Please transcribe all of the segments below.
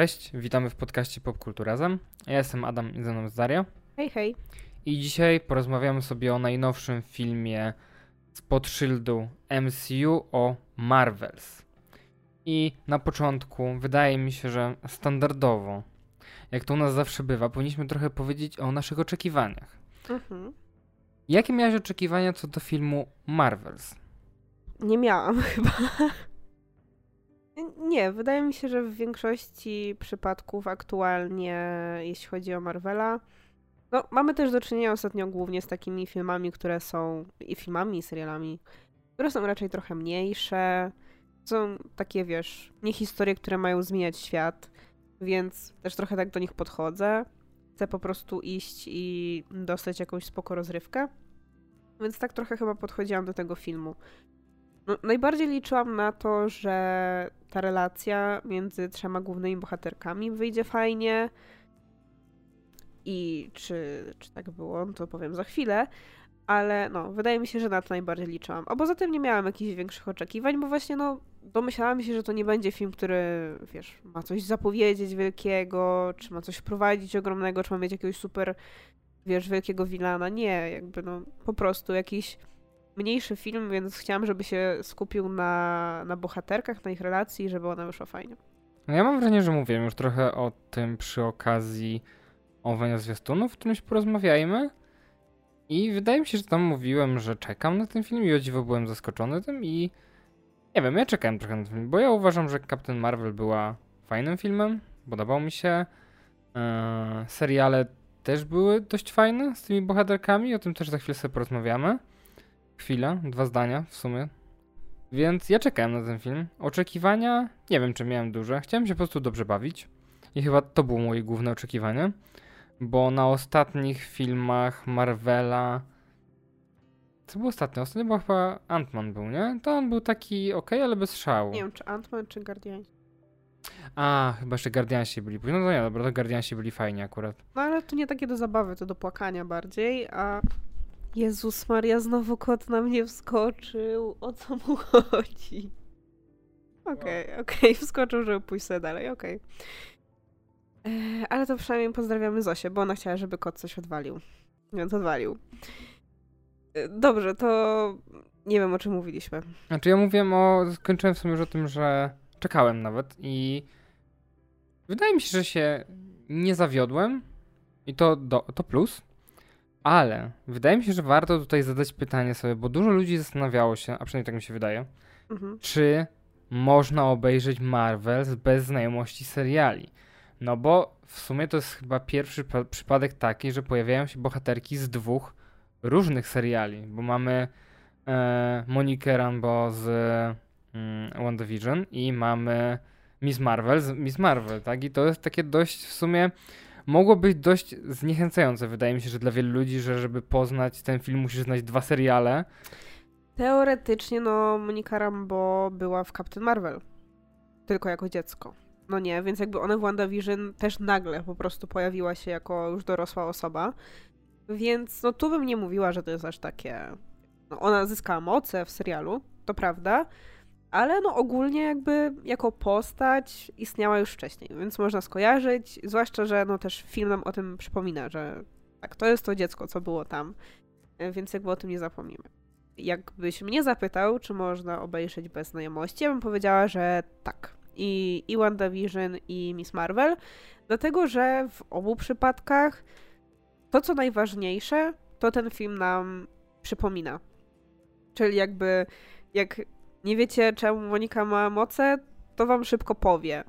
Cześć, witamy w podcaście Popkulturazem. Ja jestem Adam i ze mną jest Daria. Hej, hej. I dzisiaj porozmawiamy sobie o najnowszym filmie spod szyldu MCU o Marvels. I na początku wydaje mi się, że standardowo, jak to u nas zawsze bywa, powinniśmy trochę powiedzieć o naszych oczekiwaniach. Mhm. Jakie miałeś oczekiwania co do filmu Marvels? Nie miałam chyba. Nie, wydaje mi się, że w większości przypadków aktualnie, jeśli chodzi o Marvela, no mamy też do czynienia ostatnio głównie z takimi filmami, które są i filmami, i serialami, które są raczej trochę mniejsze. Są takie, wiesz, nie historie, które mają zmieniać świat, więc też trochę tak do nich podchodzę. Chcę po prostu iść i dostać jakąś spoko rozrywkę. Więc tak trochę chyba podchodziłam do tego filmu. No, najbardziej liczyłam na to, że ta relacja między trzema głównymi bohaterkami wyjdzie fajnie. I czy, czy tak było, to powiem za chwilę. Ale no, wydaje mi się, że na to najbardziej liczyłam. A poza tym nie miałam jakichś większych oczekiwań, bo właśnie no, domyślałam się, że to nie będzie film, który, wiesz, ma coś zapowiedzieć wielkiego, czy ma coś wprowadzić ogromnego, czy ma mieć jakiegoś super, wiesz, wielkiego wilana. Nie, jakby no, po prostu jakiś mniejszy film, więc chciałam, żeby się skupił na, na bohaterkach, na ich relacji, żeby ona wyszła fajnie. No ja mam wrażenie, że mówiłem już trochę o tym przy okazji omawiania zwiastunów, w którymś porozmawiajmy. I wydaje mi się, że tam mówiłem, że czekam na ten film i o dziwo byłem zaskoczony tym i nie wiem, ja czekałem trochę na ten film, bo ja uważam, że Captain Marvel była fajnym filmem, podobał mi się. Eee, seriale też były dość fajne z tymi bohaterkami, o tym też za chwilę sobie porozmawiamy. Chwila, dwa zdania w sumie. Więc ja czekałem na ten film. Oczekiwania, nie wiem czy miałem duże. Chciałem się po prostu dobrze bawić. I chyba to było moje główne oczekiwanie. Bo na ostatnich filmach Marvela. Co było ostatnio? Ostatnio był chyba Ant-Man był, nie? To on był taki ok, ale bez szału. Nie wiem, czy Ant-Man, czy Guardian. A, chyba jeszcze Guardiansi byli. No to nie, dobra, to Guardiansi byli fajni akurat. No ale to nie takie do zabawy, to do płakania bardziej, a Jezus Maria, znowu kot na mnie wskoczył. O co mu chodzi? Okej, okay, okej, okay. wskoczył, żeby pójść sobie dalej, okej. Okay. Ale to przynajmniej pozdrawiamy Zosię, bo ona chciała, żeby kot coś odwalił. Więc odwalił. E, dobrze, to nie wiem, o czym mówiliśmy. Znaczy ja mówiłem o... Skończyłem w sumie już o tym, że czekałem nawet i wydaje mi się, że się nie zawiodłem i to, do, to plus. Ale wydaje mi się, że warto tutaj zadać pytanie sobie, bo dużo ludzi zastanawiało się, a przynajmniej tak mi się wydaje, mhm. czy można obejrzeć Marvels bez znajomości seriali. No bo w sumie to jest chyba pierwszy przypadek taki, że pojawiają się bohaterki z dwóch różnych seriali, bo mamy e, Monikę Rambo z mm, WandaVision i mamy Miss Marvel z Miss Marvel, tak? I to jest takie dość w sumie mogło być dość zniechęcające, wydaje mi się, że dla wielu ludzi, że żeby poznać ten film musisz znać dwa seriale. Teoretycznie, no, Monika Rambo była w Captain Marvel. Tylko jako dziecko. No nie, więc jakby ona w WandaVision też nagle po prostu pojawiła się jako już dorosła osoba. Więc no tu bym nie mówiła, że to jest aż takie... No, ona zyskała moce w serialu, to prawda, ale no ogólnie jakby jako postać istniała już wcześniej, więc można skojarzyć, zwłaszcza, że no też film nam o tym przypomina, że tak, to jest to dziecko, co było tam, e, więc jakby o tym nie zapomnimy. Jakbyś mnie zapytał, czy można obejrzeć bez znajomości, ja bym powiedziała, że tak. I, i WandaVision, i Miss Marvel, dlatego, że w obu przypadkach to, co najważniejsze, to ten film nam przypomina. Czyli jakby, jak nie wiecie, czemu Monika ma moce, to wam szybko powie.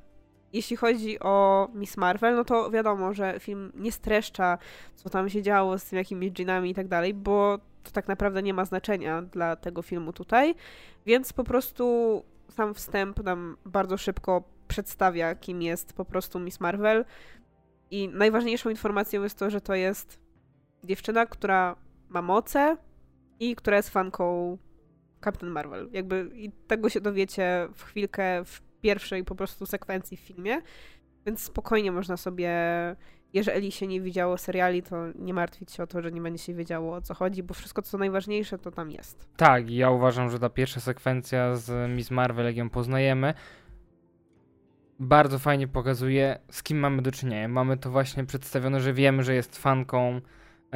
Jeśli chodzi o Miss Marvel, no to wiadomo, że film nie streszcza, co tam się działo z tym jakimiś dżinami i tak dalej, bo to tak naprawdę nie ma znaczenia dla tego filmu tutaj, więc po prostu sam wstęp nam bardzo szybko przedstawia, kim jest po prostu Miss Marvel. I najważniejszą informacją jest to, że to jest dziewczyna, która ma moce i która jest fanką Captain Marvel. Jakby i tego się dowiecie w chwilkę w pierwszej po prostu sekwencji w filmie, więc spokojnie można sobie, jeżeli się nie widziało seriali, to nie martwić się o to, że nie będzie się wiedziało o co chodzi, bo wszystko co najważniejsze to tam jest. Tak, ja uważam, że ta pierwsza sekwencja z Miss Marvel, jak ją poznajemy, bardzo fajnie pokazuje, z kim mamy do czynienia. Mamy to właśnie przedstawione, że wiemy, że jest fanką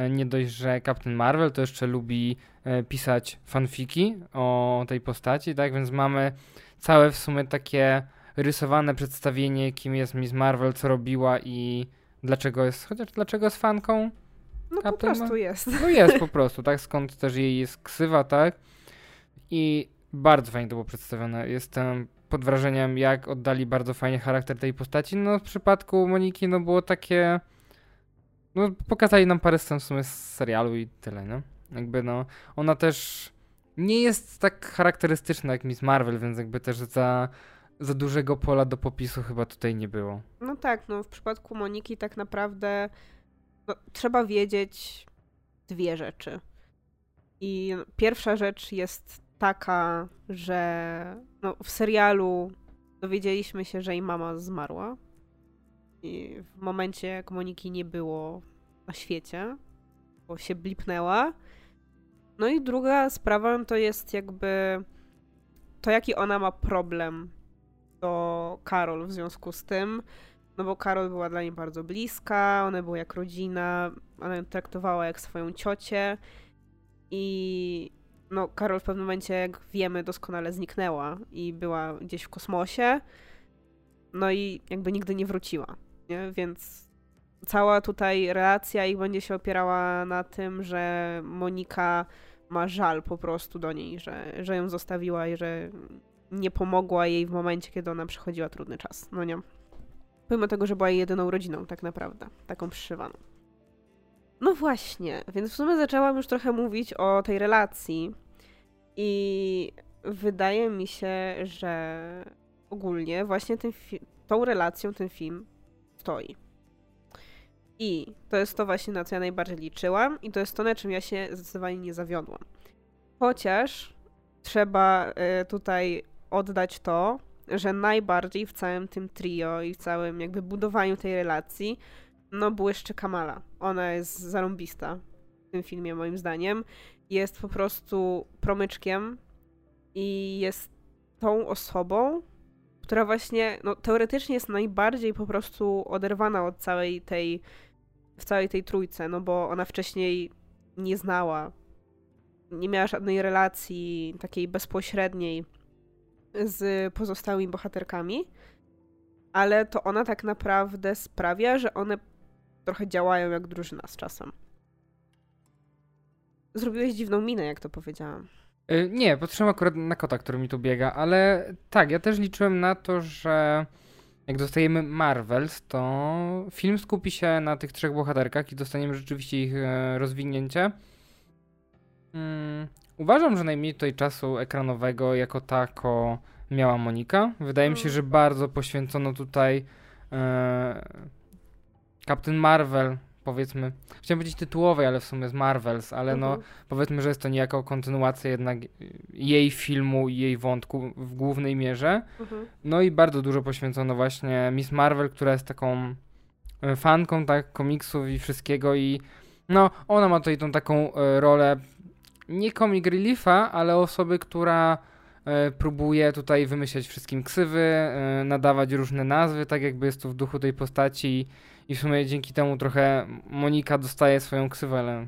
nie dość, że Captain Marvel, to jeszcze lubi e, pisać fanfiki o tej postaci, tak? Więc mamy całe w sumie takie rysowane przedstawienie, kim jest Miss Marvel, co robiła i dlaczego jest, chociaż dlaczego jest fanką. No po Captain prostu jest. No jest po prostu, tak? Skąd też jej jest ksywa, tak? I bardzo fajnie to było przedstawione. Jestem pod wrażeniem, jak oddali bardzo fajnie charakter tej postaci. No w przypadku Moniki, no było takie... No pokazali nam parę scen w sumie z serialu i tyle, no. Jakby no, ona też nie jest tak charakterystyczna jak Miss Marvel, więc jakby też za, za dużego pola do popisu chyba tutaj nie było. No tak, no w przypadku Moniki tak naprawdę no, trzeba wiedzieć dwie rzeczy. I pierwsza rzecz jest taka, że no, w serialu dowiedzieliśmy się, że jej mama zmarła. I w momencie, jak Moniki nie było na świecie, bo się blipnęła. No i druga sprawa to jest jakby to, jaki ona ma problem do Karol w związku z tym. No bo Karol była dla niej bardzo bliska, one były jak rodzina, ona ją traktowała jak swoją ciocię. I no, Karol w pewnym momencie, jak wiemy, doskonale zniknęła i była gdzieś w kosmosie. No i jakby nigdy nie wróciła, nie? Więc cała tutaj relacja ich będzie się opierała na tym, że Monika ma żal po prostu do niej, że, że ją zostawiła i że nie pomogła jej w momencie, kiedy ona przechodziła trudny czas. No nie. Pomimo tego, że była jej jedyną rodziną, tak naprawdę, taką przyszywaną. No właśnie, więc w sumie zaczęłam już trochę mówić o tej relacji i wydaje mi się, że ogólnie właśnie tym tą relacją ten film stoi. I to jest to właśnie, na co ja najbardziej liczyłam i to jest to, na czym ja się zdecydowanie nie zawiodłam. Chociaż trzeba y, tutaj oddać to, że najbardziej w całym tym trio i w całym jakby budowaniu tej relacji no błyszczy Kamala. Ona jest zarąbista w tym filmie moim zdaniem. Jest po prostu promyczkiem i jest tą osobą, która właśnie no, teoretycznie jest najbardziej po prostu oderwana od całej tej w całej tej trójce, no bo ona wcześniej nie znała, nie miała żadnej relacji takiej bezpośredniej z pozostałymi bohaterkami, ale to ona tak naprawdę sprawia, że one trochę działają jak drużyna z czasem. Zrobiłeś dziwną minę, jak to powiedziałam. Yy, nie, patrzyłem akurat na kota, który mi tu biega, ale tak, ja też liczyłem na to, że jak dostajemy Marvels, to film skupi się na tych trzech bohaterkach i dostaniemy rzeczywiście ich e, rozwinięcie. Hmm, uważam, że najmniej tutaj czasu ekranowego jako tako miała Monika. Wydaje mi się, mm. że bardzo poświęcono tutaj e, Captain Marvel, powiedzmy, chciałem powiedzieć tytułowej, ale w sumie z Marvels, ale no mhm. powiedzmy, że jest to niejako kontynuacja jednak jej filmu i jej wątku w głównej mierze. Mhm. No i bardzo dużo poświęcono właśnie Miss Marvel, która jest taką e, fanką tak komiksów i wszystkiego i no ona ma tutaj tą taką e, rolę nie comic reliefa, ale osoby, która e, próbuje tutaj wymyślać wszystkim ksywy, nadawać różne nazwy, tak jakby jest to w duchu tej postaci i w sumie dzięki temu trochę Monika dostaje swoją ksywę,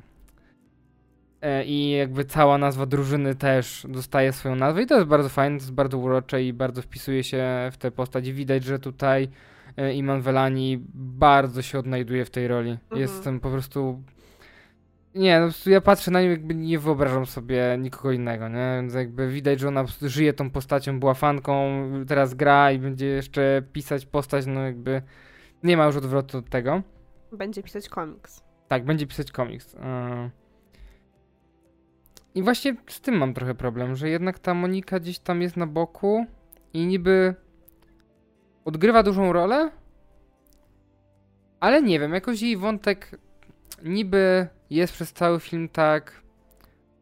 e, i jakby cała nazwa drużyny też dostaje swoją nazwę i to jest bardzo fajne, to jest bardzo urocze i bardzo wpisuje się w tę postać. Widać, że tutaj e, Iman Velani bardzo się odnajduje w tej roli. Mhm. Jestem po prostu... Nie, no ja patrzę na nią, jakby nie wyobrażam sobie nikogo innego, nie? Więc jakby widać, że ona żyje tą postacią, była fanką, teraz gra i będzie jeszcze pisać postać, no jakby nie ma już odwrotu od tego. Będzie pisać komiks. Tak, będzie pisać komiks. E, I właśnie z tym mam trochę problem, że jednak ta Monika gdzieś tam jest na boku i niby odgrywa dużą rolę, ale nie wiem, jakoś jej wątek niby jest przez cały film tak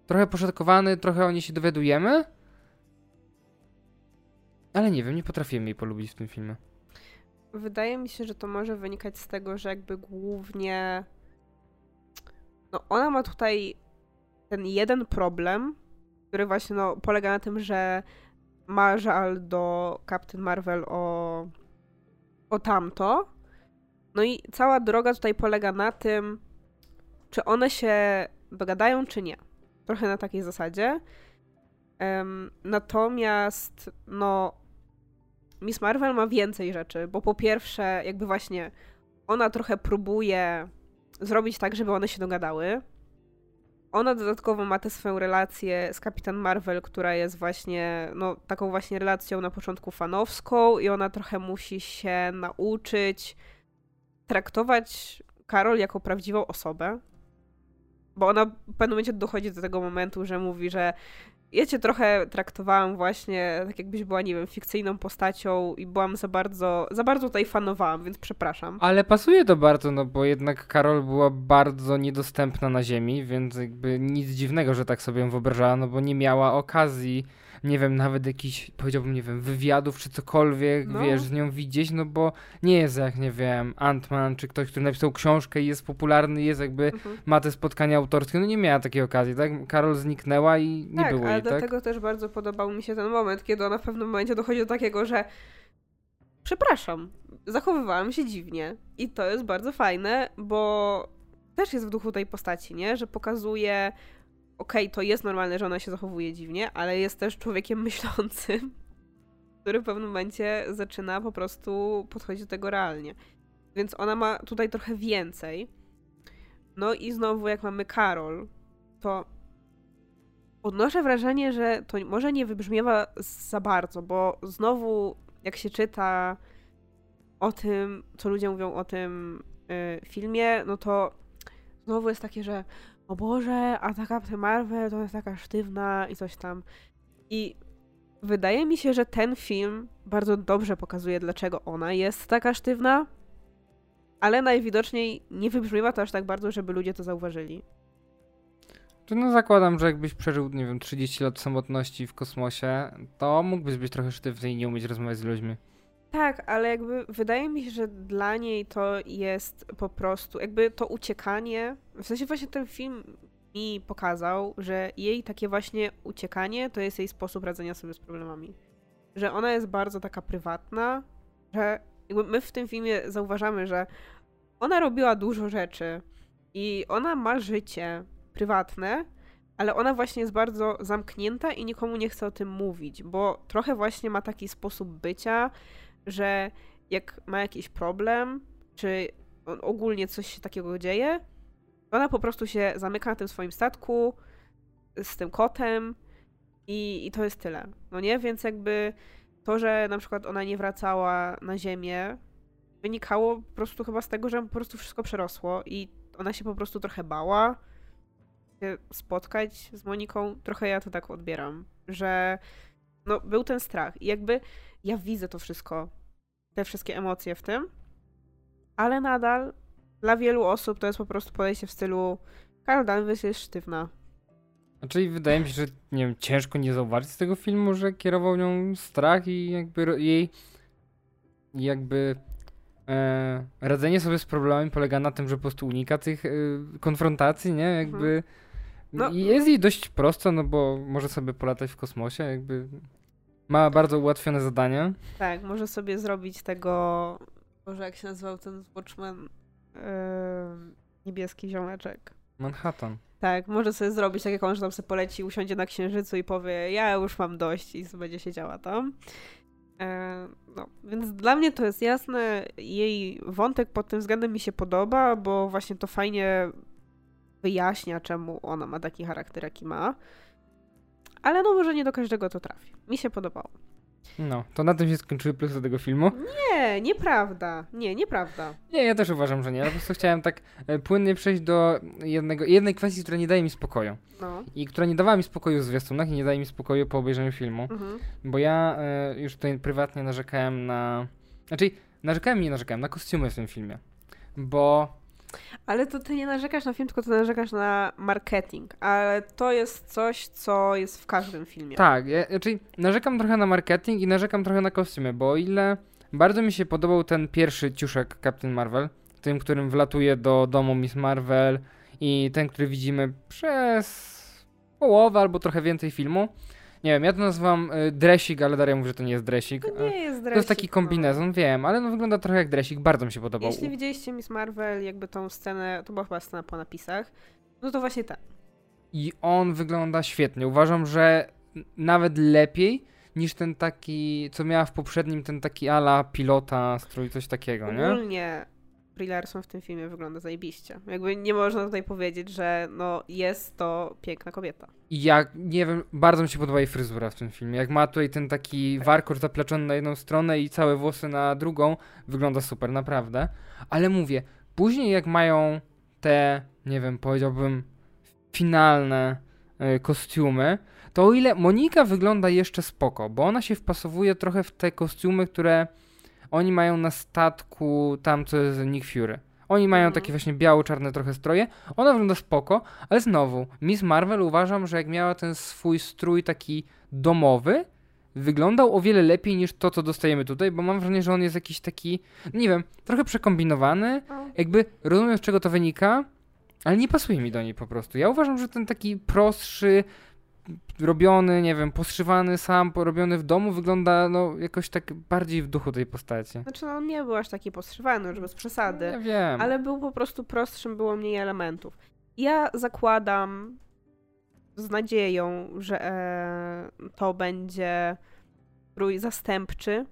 trochę poszatkowany, trochę o niej się dowiadujemy, ale nie wiem, nie potrafiłem jej polubić w tym filmie. Wydaje mi się, że to może wynikać z tego, że jakby głównie. No, ona ma tutaj ten jeden problem, który właśnie no, polega na tym, że ma żal do Captain Marvel o o tamto. No i cała droga tutaj polega na tym, czy one się dogadają, czy nie. Trochę na takiej zasadzie. Um, natomiast, no, Miss Marvel ma więcej rzeczy, bo po pierwsze, jakby właśnie ona trochę próbuje zrobić tak, żeby one się dogadały. Ona dodatkowo ma tę swoją relację z Kapitan Marvel, która jest właśnie, no, taką właśnie relacją na początku fanowską i ona trochę musi się nauczyć traktować Karol jako prawdziwą osobę. Bo ona w pewnym momencie dochodzi do tego momentu, że mówi, że ja cię trochę traktowałam właśnie tak jakbyś była, nie wiem, fikcyjną postacią i byłam za bardzo, za bardzo tutaj fanowałam, więc przepraszam. Ale pasuje to bardzo, no bo jednak Karol była bardzo niedostępna na ziemi, więc jakby nic dziwnego, że tak sobie ją wyobrażała, no bo nie miała okazji nie wiem, nawet jakiś, powiedziałbym, nie wiem, wywiadów czy cokolwiek, no. wiesz, z nią widzieć, no bo nie jest jak, nie wiem, Ant-Man czy ktoś, który napisał książkę i jest popularny, jest jakby, mhm. ma te spotkania autorskie, no nie miała takiej okazji, tak? Karol zniknęła i nie tak, było jej, ale tak? dlatego też bardzo podobał mi się ten moment, kiedy ona w pewnym momencie dochodzi do takiego, że przepraszam, zachowywałam się dziwnie i to jest bardzo fajne, bo też jest w duchu tej postaci, nie? Że pokazuje okej, okay, to jest normalne, że ona się zachowuje dziwnie, ale jest też człowiekiem myślącym, który w pewnym momencie zaczyna po prostu podchodzić do tego realnie. Więc ona ma tutaj trochę więcej. No i znowu, jak mamy Karol, to odnoszę wrażenie, że to może nie wybrzmiewa za bardzo, bo znowu, jak się czyta o tym, co ludzie mówią o tym y, filmie, no to znowu jest takie, że o Boże, a ta Captain Marvel to jest taka sztywna i coś tam. I wydaje mi się, że ten film bardzo dobrze pokazuje, dlaczego ona jest taka sztywna, ale najwidoczniej nie wybrzmiewa to aż tak bardzo, żeby ludzie to zauważyli. No zakładam, że jakbyś przeżył, nie wiem, 30 lat samotności w kosmosie, to mógłbyś być trochę sztywny i nie umieć rozmawiać z ludźmi. Tak, ale jakby wydaje mi się, że dla niej to jest po prostu, jakby to uciekanie, w sensie właśnie ten film mi pokazał, że jej takie właśnie uciekanie to jest jej sposób radzenia sobie z problemami. Że ona jest bardzo taka prywatna, że my w tym filmie zauważamy, że ona robiła dużo rzeczy i ona ma życie prywatne, ale ona właśnie jest bardzo zamknięta i nikomu nie chce o tym mówić, bo trochę właśnie ma taki sposób bycia, że jak ma jakiś problem, czy ogólnie coś się takiego dzieje, ona po prostu się zamyka na tym swoim statku z tym kotem i, i to jest tyle. No nie? Więc jakby to, że na przykład ona nie wracała na ziemię, wynikało po prostu chyba z tego, że po prostu wszystko przerosło i ona się po prostu trochę bała się spotkać z Moniką. Trochę ja to tak odbieram, że no, był ten strach. I jakby ja widzę to wszystko, te wszystkie emocje w tym, ale nadal dla wielu osób to jest po prostu podejście w stylu Carol Danvers jest sztywna. Znaczy wydaje mi się, że nie wiem, ciężko nie zauważyć z tego filmu, że kierował nią strach i jakby jej jakby e, radzenie sobie z problemami polega na tym, że po prostu unika tych e, konfrontacji, nie? Jakby mhm. no. jest jej dość prosto, no bo może sobie polatać w kosmosie, jakby ma bardzo ułatwione zadania. Tak, może sobie zrobić tego, może jak się nazywał ten Watchman, yy, niebieski ziomeczek. Manhattan. Tak, może sobie zrobić tak jak on, że tam sobie poleci, usiądzie na księżycu i powie, ja już mam dość i będzie siedziała tam. No, więc dla mnie to jest jasne. Jej wątek pod tym względem mi się podoba, bo właśnie to fajnie wyjaśnia, czemu ona ma taki charakter, jaki ma. Ale no może nie do każdego to trafi. Mi się podobało. No, to na tym się skończyły plusy tego filmu. Nie, nieprawda. Nie, nieprawda. Nie, ja też uważam, że nie. Ja po prostu chciałem tak e, płynnie przejść do jednego, jednej kwestii, która nie daje mi spokoju. No. I która nie dawała mi spokoju w zwiastunach i nie daje mi spokoju po obejrzeniu filmu. Mhm. Bo ja e, już tutaj prywatnie narzekałem na... Znaczy, narzekałem i nie narzekałem, na kostiumy w tym filmie. Bo ale to ty nie narzekasz na film, tylko ty narzekasz na marketing. Ale to jest coś, co jest w każdym filmie. Tak, ja, czyli narzekam trochę na marketing i narzekam trochę na kostiumy, bo o ile bardzo mi się podobał ten pierwszy ciuszek Captain Marvel, tym, którym wlatuje do domu Miss Marvel i ten, który widzimy przez połowę albo trochę więcej filmu. Nie wiem, ja to nazywam y, dresik, ale Daria mówi, że to nie jest dresik. To nie jest To jest taki dresik, no. kombinezon, wiem, ale no wygląda trochę jak dresik, bardzo mi się podobał. Jeśli widzieliście Miss Marvel, jakby tą scenę, to była chyba scena po napisach, no to właśnie tak. I on wygląda świetnie. Uważam, że nawet lepiej niż ten taki, co miała w poprzednim, ten taki ala pilota, strój, coś takiego, nie? Ogólnie Brie Larson w tym filmie wygląda zajebiście. Jakby nie można tutaj powiedzieć, że no jest to piękna kobieta. Jak, nie wiem, bardzo mi się podoba jej fryzura w tym filmie. Jak ma tutaj ten taki warkocz zapleczony na jedną stronę i całe włosy na drugą, wygląda super, naprawdę. Ale mówię, później jak mają te, nie wiem, powiedziałbym, finalne y, kostiumy, to o ile Monika wygląda jeszcze spoko, bo ona się wpasowuje trochę w te kostiumy, które oni mają na statku tam, co jest Nick Fury. Oni mają Mhm. takie właśnie biało-czarne trochę stroje. Ona wygląda spoko, ale znowu, Miss Marvel uważam, że jak miała ten swój strój taki domowy, wyglądał o wiele lepiej niż to, co dostajemy tutaj, bo mam wrażenie, że on jest jakiś taki, nie wiem, trochę przekombinowany. Jakby rozumiem, z czego to wynika, ale nie pasuje mi do niej po prostu. Ja uważam, że ten taki prostszy, robiony, nie wiem, poszywany sam, robiony w domu, wygląda no jakoś tak bardziej w duchu tej postaci. Znaczy no on nie był aż taki postrzywany, już bez przesady. Ja wiem. Ale był po prostu prostszym, było mniej elementów. Ja zakładam z nadzieją, że e, to będzie strój zastępczy,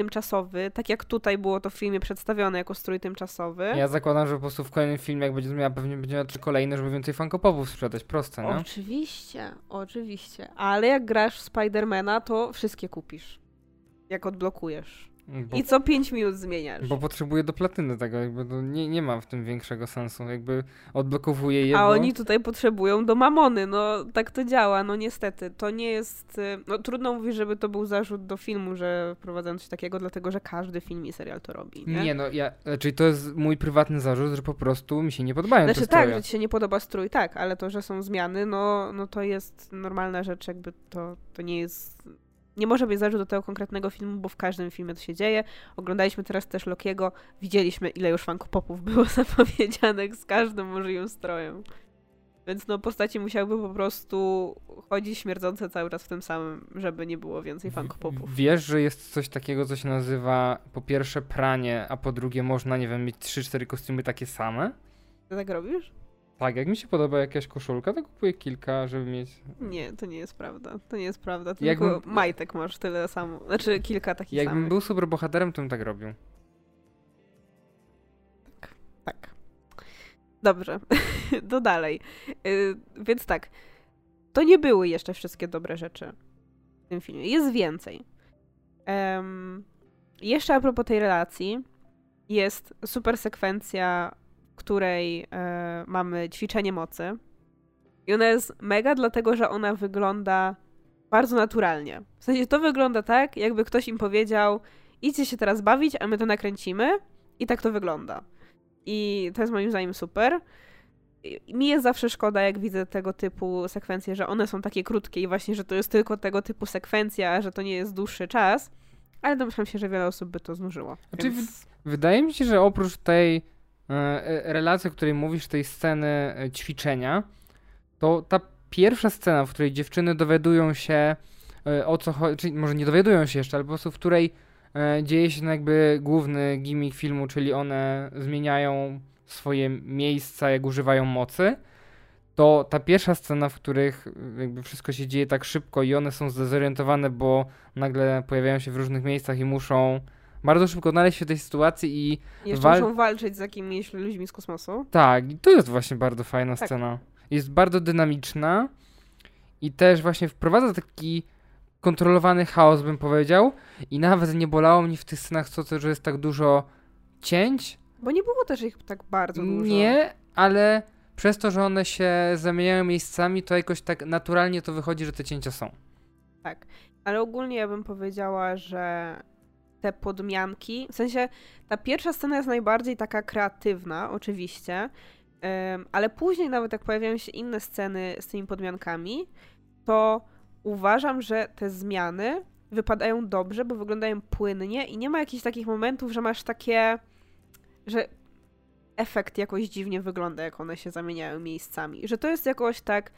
tymczasowy, tak jak tutaj było to w filmie przedstawione jako strój tymczasowy. Ja zakładam, że po prostu w kolejnym filmie, jak będzie miała, pewnie będzie miała trzy kolejne, żeby więcej fankopopów sprzedać. Proste, no. Oczywiście, oczywiście. Ale jak grasz w Spidermana, to wszystkie kupisz. Jak odblokujesz. Bo, I co 5 minut zmieniasz. bo potrzebuję do platyny tego, jakby to nie, nie ma w tym większego sensu. Jakby odblokowuję jedno. A oni tutaj potrzebują do mamony, no tak to działa, no niestety. To nie jest, y, no trudno mówić, żeby to był zarzut do filmu, że wprowadzają coś takiego, dlatego że każdy film i serial to robi, nie? Nie no, ja, czyli to jest mój prywatny zarzut, że po prostu mi się nie podobają te Znaczy tak, stroje. że ci się nie podoba strój, tak, ale to, że są zmiany, no, no to jest normalna rzecz, jakby to, to nie jest... Nie może być zarzut do tego konkretnego filmu, bo w każdym filmie to się dzieje. Oglądaliśmy teraz też Lokiego, widzieliśmy ile już fankopopów było zapowiedzianych z każdym możliwym strojem. Więc no postaci musiałyby po prostu chodzić śmierdzące cały czas w tym samym, żeby nie było więcej fankopopów. Wiesz, że jest coś takiego, co się nazywa po pierwsze pranie, a po drugie można, nie wiem, mieć 3-4 kostiumy takie same? Ty tak robisz? Tak, jak mi się podoba jakaś koszulka, to kupuję kilka, żeby mieć... Nie, to nie jest prawda. To nie jest prawda. Ty Jakbym- tylko majtek masz tyle samo. Znaczy kilka takich Jakbym samych. był superbohaterem, to bym tak robił. Tak. Dobrze, to dalej. Y, więc tak, to nie były jeszcze wszystkie dobre rzeczy w tym filmie. Jest więcej. Em, jeszcze a propos tej relacji, jest super sekwencja, której e, mamy ćwiczenie mocy. I ona jest mega, dlatego że ona wygląda bardzo naturalnie. W sensie to wygląda tak, jakby ktoś im powiedział: idźcie się teraz bawić, a my to nakręcimy. I tak to wygląda. I to jest moim zdaniem super. I mi jest zawsze szkoda, jak widzę tego typu sekwencje, że one są takie krótkie i właśnie, że to jest tylko tego typu sekwencja, że to nie jest dłuższy czas. Ale domyślam się, że wiele osób by to znużyło. Znaczy, Więc... Wydaje mi się, że oprócz tej relacji, o której mówisz, tej sceny e, ćwiczenia, to ta pierwsza scena, w której dziewczyny dowiadują się e, o co chodzi, może nie dowiadują się jeszcze, ale po prostu w której e, dzieje się jakby główny gimmick filmu, czyli one zmieniają swoje miejsca, jak używają mocy, to ta pierwsza scena, w których e, jakby wszystko się dzieje tak szybko i one są zdezorientowane, bo nagle pojawiają się w różnych miejscach i muszą bardzo szybko odnaleźć się w tej sytuacji i Jeszcze wal- muszą walczyć z jakimiś ludźmi z kosmosu. tak, i to jest właśnie bardzo fajna Tak. scena. Jest bardzo dynamiczna i też właśnie wprowadza taki kontrolowany chaos, bym powiedział. I nawet nie bolało mnie w tych scenach co to, że jest tak dużo cięć. Bo nie było też ich tak bardzo dużo. Nie, ale przez to, że one się zamieniają miejscami, to jakoś tak naturalnie to wychodzi, że te cięcia są. Tak. Ale ogólnie ja bym powiedziała, że te podmianki, w sensie ta pierwsza scena jest najbardziej taka kreatywna, oczywiście, ale później nawet jak pojawiają się inne sceny z tymi podmiankami, to uważam, że te zmiany wypadają dobrze, bo wyglądają płynnie i nie ma jakichś takich momentów, że masz takie, że efekt jakoś dziwnie wygląda, jak one się zamieniają miejscami. Że to jest jakoś tak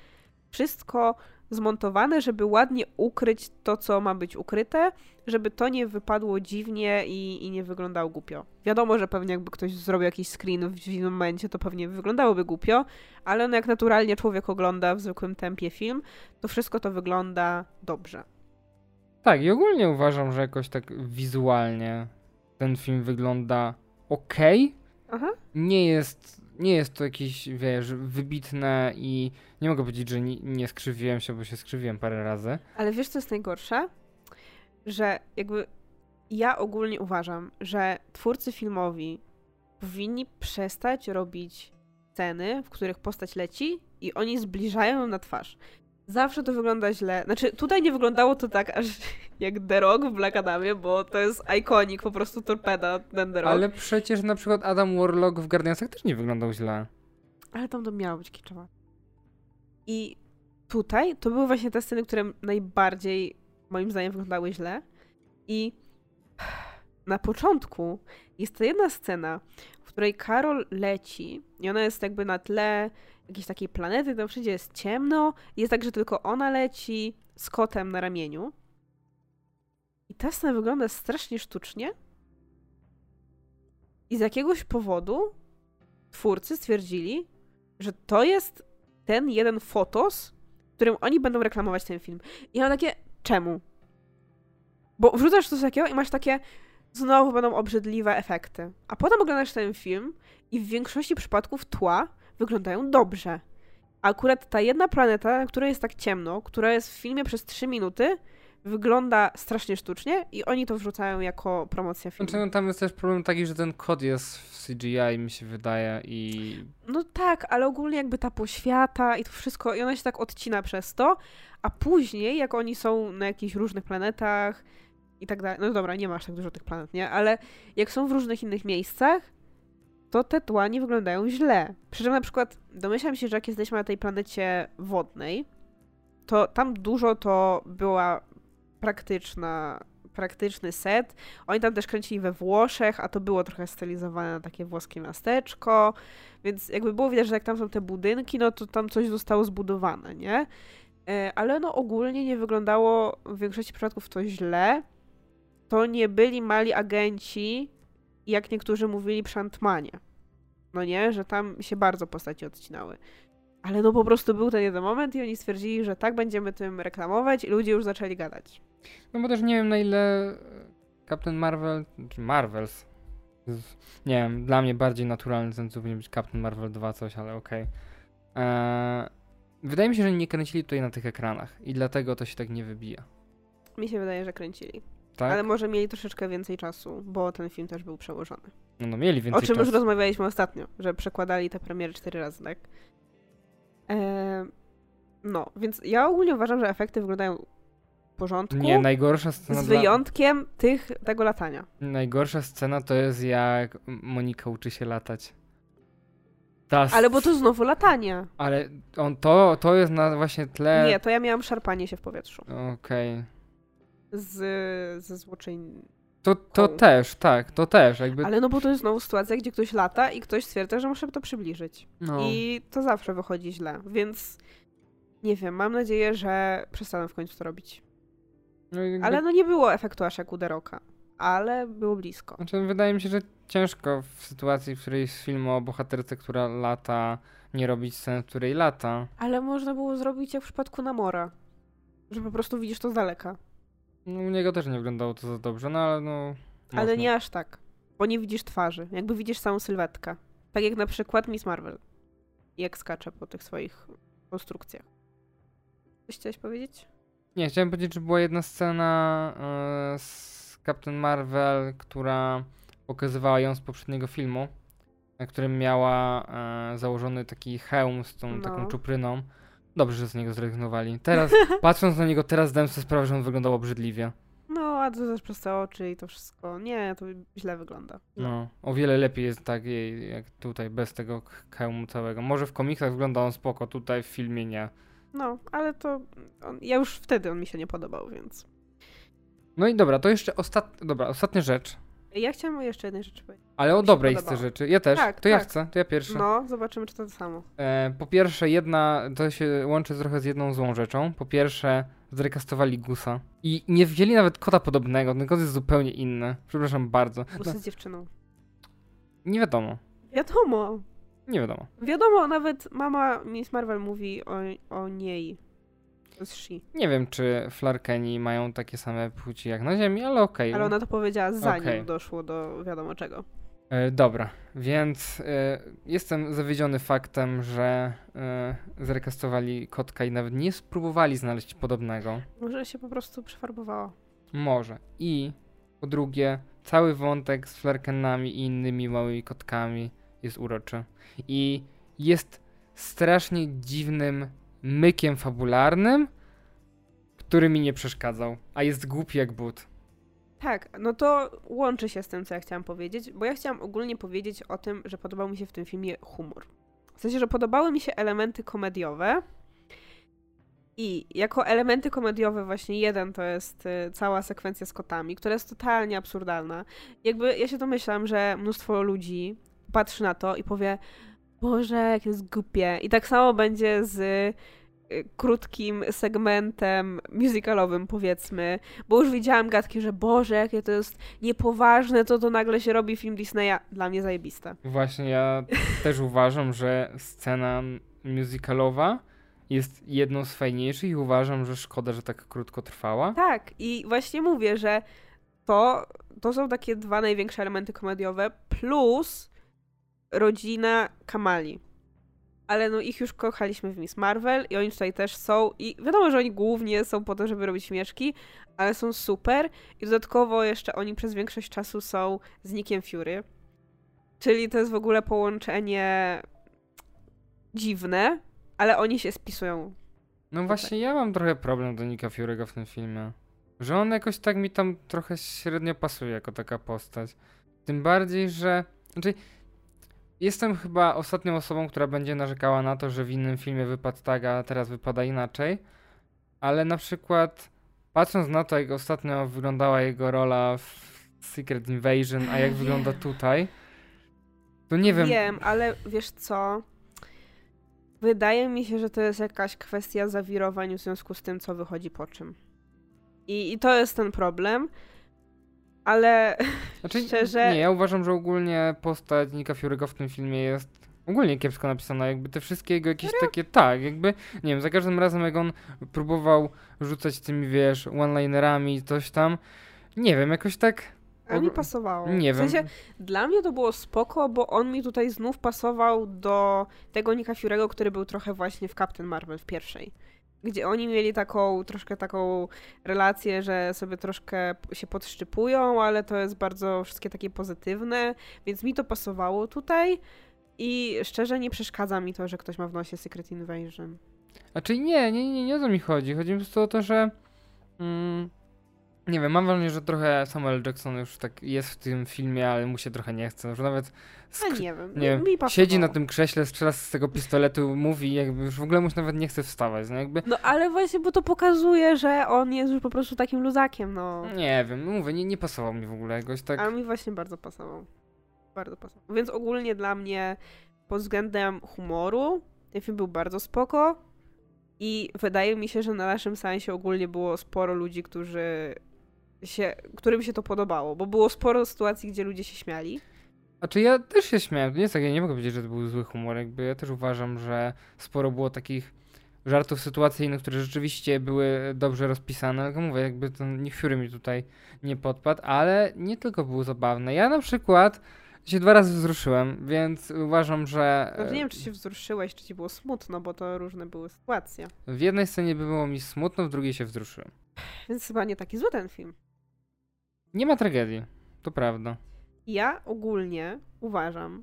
wszystko zmontowane, żeby ładnie ukryć to, co ma być ukryte, żeby to nie wypadło dziwnie i, i nie wyglądało głupio. Wiadomo, że pewnie jakby ktoś zrobił jakiś screen w dziwnym momencie, to pewnie wyglądałoby głupio, ale no jak naturalnie człowiek ogląda w zwykłym tempie film, to wszystko to wygląda dobrze. Tak, i ogólnie uważam, że jakoś tak wizualnie ten film wygląda ok. Aha. Nie jest, nie jest to jakieś, wiesz, wybitne i nie mogę powiedzieć, że nie, nie skrzywiłem się, bo się skrzywiłem parę razy. Ale wiesz, co jest najgorsze? Że jakby ja ogólnie uważam, że twórcy filmowi powinni przestać robić sceny, w których postać leci i oni zbliżają ją na twarz. Zawsze to wygląda źle. Znaczy, tutaj nie wyglądało to tak aż jak The Rock w Black Adamie, bo to jest ikonik, po prostu torpeda ten The Rock. Ale przecież na przykład Adam Warlock w Guardiansach też nie wyglądał źle. Ale tam to miało być kiczowe. I tutaj to były właśnie te sceny, które najbardziej moim zdaniem wyglądały źle. I na początku jest to jedna scena, w której Karol leci i ona jest jakby na tle jakiejś takiej planety, tam wszędzie jest ciemno. Jest tak, że tylko ona leci z kotem na ramieniu. I ta scena wygląda strasznie sztucznie. I z jakiegoś powodu twórcy stwierdzili, że to jest ten jeden fotos, którym oni będą reklamować ten film. I ja mam takie, czemu? Bo wrzucasz coś takiego i masz takie, znowu będą obrzydliwe efekty. A potem oglądasz ten film i w większości przypadków tła wyglądają dobrze. A akurat ta jedna planeta, na której jest tak ciemno, która jest w filmie przez 3 minuty, wygląda strasznie sztucznie i oni to wrzucają jako promocja filmu. Znaczy, no, tam jest też problem taki, że ten kod jest w CGI, mi się wydaje, i No tak, ale ogólnie jakby ta poświata i to wszystko, i ona się tak odcina przez to, a później, jak oni są na jakichś różnych planetach i tak dalej, no dobra, nie masz tak dużo tych planet, nie? Ale jak są w różnych innych miejscach, to te tła nie wyglądają źle. Przy czym na przykład domyślam się, że jak jesteśmy na tej planecie wodnej, to tam dużo to była praktyczna, praktyczny set. Oni tam też kręcili we Włoszech, a to było trochę stylizowane na takie włoskie miasteczko, więc jakby było widać, że jak tam są te budynki, no to tam coś zostało zbudowane, nie? E, ale no ogólnie nie wyglądało w większości przypadków to źle. To nie byli mali agenci, jak niektórzy mówili przy Antmanie. No nie, że tam się bardzo postaci odcinały. Ale no po prostu był ten jeden moment i oni stwierdzili, że tak będziemy tym reklamować i ludzie już zaczęli gadać. No bo też nie wiem na ile Captain Marvel, czy Marvels, nie wiem, dla mnie bardziej naturalny ten powinien być Captain Marvel 2 coś, ale okej. Eee, Wydaje mi się, że nie kręcili tutaj na tych ekranach i dlatego to się tak nie wybija. Mi się wydaje, że kręcili. Tak? Ale może mieli troszeczkę więcej czasu, bo ten film też był przełożony. No, no mieli O więcej czym już czasu. rozmawialiśmy ostatnio, że przekładali te premiery cztery razy, tak? Eee, no, więc ja ogólnie uważam, że efekty wyglądają w porządku. Nie, najgorsza scena z dla... wyjątkiem tych, tego latania. Najgorsza scena to jest jak Monika uczy się latać. Ta Ale bo to znowu latanie. Ale on, to, to jest na właśnie tle... Nie, to ja miałam szarpanie się w powietrzu. Okej. Z, ze złoczyń. To, to też, tak, to też, jakby... Ale no bo to jest znowu sytuacja, gdzie ktoś lata i ktoś stwierdza, że muszę to przybliżyć. no. I to zawsze wychodzi źle, więc nie wiem, mam nadzieję, że przestaną w końcu to robić. no jakby, Ale no nie było efektu aż jak u Deroka, ale było blisko. Znaczy, wydaje mi się, że ciężko w sytuacji, w której jest film o bohaterce, która lata, nie robić scen, w której lata. Ale można było zrobić jak w przypadku Namora, że po prostu widzisz to z daleka. No, u niego też nie wyglądało to za dobrze, no ale no... Ale można. nie aż tak, bo nie widzisz twarzy, jakby widzisz całą sylwetkę. Tak jak na przykład Miss Marvel, jak skacze po tych swoich konstrukcjach. Coś chciałeś powiedzieć? Nie, chciałem powiedzieć, że była jedna scena e, z Captain Marvel, która pokazywała ją z poprzedniego filmu, na którym miała e, założony taki hełm z tą No. taką czupryną. Dobrze, że z niego zrezygnowali. Teraz, patrząc na niego, teraz zdałem sobie sprawę, że on wyglądał obrzydliwie. No, a to też przez te oczy i to wszystko. Nie, to źle wygląda. No, o wiele lepiej jest tak jak tutaj, bez tego hełmu całego. Może w komiksach wygląda on spoko, tutaj w filmie nie. No, ale to. On, ja już wtedy on mi się nie podobał, więc. No i dobra, to jeszcze ostat... dobra, ostatnia rzecz. Ja chciałam jeszcze jednej rzeczy powiedzieć. Ale o dobrej chcę rzeczy. Ja też. Tak, to ja tak. chcę, to ja pierwszy. No, zobaczymy, czy to to samo. E, po pierwsze, jedna, to się łączy trochę z jedną złą rzeczą. Po pierwsze, zrekastowali Gusa. I nie wzięli nawet kota podobnego, ten kot jest zupełnie inny. Przepraszam bardzo. No, Busy z dziewczyną. nie wiadomo. Wiadomo. Nie wiadomo. Wiadomo, nawet mama Miss Marvel mówi o, o niej. She. Nie wiem, czy Flarkeni mają takie same płci jak na Ziemi, ale okej. Ale ona to powiedziała zanim Okej. doszło do wiadomo czego. E, dobra, więc e, jestem zawiedziony faktem, że e, zrekastowali kotka i nawet nie spróbowali znaleźć podobnego. Może się po prostu przefarbowało. Może. I po drugie, cały wątek z flarkenami i innymi małymi kotkami jest uroczy. I jest strasznie dziwnym mykiem fabularnym, który mi nie przeszkadzał, a jest głupi jak but. Tak, no to łączy się z tym, co ja chciałam powiedzieć, bo ja chciałam ogólnie powiedzieć o tym, że podobał mi się w tym filmie humor. W sensie, że podobały mi się elementy komediowe i jako elementy komediowe właśnie jeden to jest y, cała sekwencja z kotami, która jest totalnie absurdalna. Jakby ja się domyślam, że mnóstwo ludzi patrzy na to i powie Boże, jak jest głupie. I tak samo będzie z y, krótkim segmentem musicalowym, powiedzmy, bo już widziałam gadki, że Boże, jakie to jest niepoważne, to to nagle się robi film Disneya. Dla mnie zajebiste. Właśnie ja też uważam, że scena musicalowa jest jedną z fajniejszych i uważam, że szkoda, że tak krótko trwała. Tak, i właśnie mówię, że to, to są takie dwa największe elementy komediowe, plus rodzina Kamali. Ale no ich już kochaliśmy w Miss Marvel i oni tutaj też są i wiadomo, że oni głównie są po to, żeby robić śmieszki, ale są super i dodatkowo jeszcze oni przez większość czasu są z Nickiem Fury. Czyli to jest w ogóle połączenie dziwne, ale oni się spisują. No właśnie, ja mam trochę problem do Nika Fury'ego w tym filmie. Że on jakoś tak mi tam trochę średnio pasuje jako taka postać. Tym bardziej, że. Znaczy, jestem chyba ostatnią osobą, która będzie narzekała na to, że w innym filmie wypadł tak, a teraz wypada inaczej. Ale na przykład, patrząc na to, jak ostatnio wyglądała jego rola w Secret Invasion, a jak wygląda tutaj, to nie wiem. Wiem, ale wiesz co? Wydaje mi się, że to jest jakaś kwestia zawirowań w związku z tym, co wychodzi po czym. I, i to jest ten problem. Ale Znaczy, Szczerze- Nie, ja uważam, że ogólnie postać Nika Fury'ego w tym filmie jest ogólnie kiepsko napisana. Jakby te wszystkie jego jakieś takie, tak, jakby, nie wiem, za każdym razem jak on próbował rzucać tymi, wiesz, one-linerami, coś tam, nie wiem, jakoś tak, a mi pasowało. nie w wiem. sensie, dla mnie to było spoko, bo on mi tutaj znów pasował do tego Nika Fury'ego, który był trochę właśnie w Captain Marvel w pierwszej. Gdzie oni mieli taką, troszkę taką relację, że sobie troszkę się podszczypują, ale to jest bardzo wszystkie takie pozytywne, więc mi to pasowało tutaj. I szczerze nie przeszkadza mi to, że ktoś ma w nosie Secret Invasion. Znaczy nie, nie, nie, nie o to mi chodzi. Chodzi mi po prostu o to, że mm, nie wiem, mam wrażenie, że trochę Samuel Jackson już tak jest w tym filmie, ale mu się trochę nie chce. Że nawet skr- nie wiem, nie mi wiem, pasowało. siedzi na tym krześle, strzela z tego pistoletu, mówi, jakby już w ogóle mu się nawet nie chce wstawać, no jakby No ale właśnie, bo to pokazuje, że on jest już po prostu takim luzakiem, no. nie wiem, mówię, nie, nie pasował mi w ogóle jakoś tak. A mi właśnie bardzo pasował. Bardzo pasował. Więc ogólnie dla mnie pod względem humoru ten film był bardzo spoko i wydaje mi się, że na naszym seansie ogólnie było sporo ludzi, którzy się, którym się to podobało, bo było sporo sytuacji, gdzie ludzie się śmiali. A czy ja też się śmiałem, to nie jest tak, ja nie mogę powiedzieć, że to był zły humor, jakby ja też uważam, że sporo było takich żartów sytuacyjnych, które rzeczywiście były dobrze rozpisane, tylko mówię, jakby ten niech Fury mi tutaj nie podpadł, ale nie tylko były zabawne. Ja na przykład się dwa razy wzruszyłem, więc uważam, że Znaczy, nie wiem, czy się wzruszyłeś, czy ci było smutno, bo to różne były sytuacje. w jednej scenie było mi smutno, w drugiej się wzruszyłem. Więc chyba nie taki zły ten film. Nie ma tragedii, to prawda. Ja ogólnie uważam,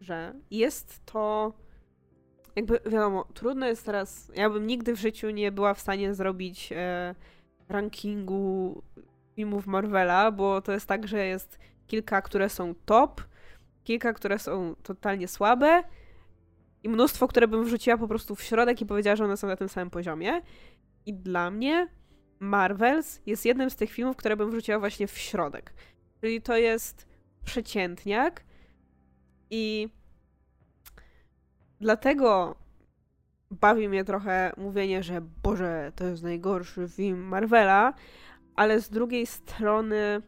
że jest to. Jakby wiadomo, trudno jest teraz. Ja bym nigdy w życiu nie była w stanie zrobić e, rankingu filmów Marvela, bo to jest tak, że jest kilka, które są top, kilka, które są totalnie słabe i mnóstwo, które bym wrzuciła po prostu w środek i powiedziała, że one są na tym samym poziomie. I dla mnie Marvels jest jednym z tych filmów, które bym wrzuciła właśnie w środek. Czyli to jest przeciętniak i dlatego bawi mnie trochę mówienie, że Boże, to jest najgorszy film Marvela, ale z drugiej strony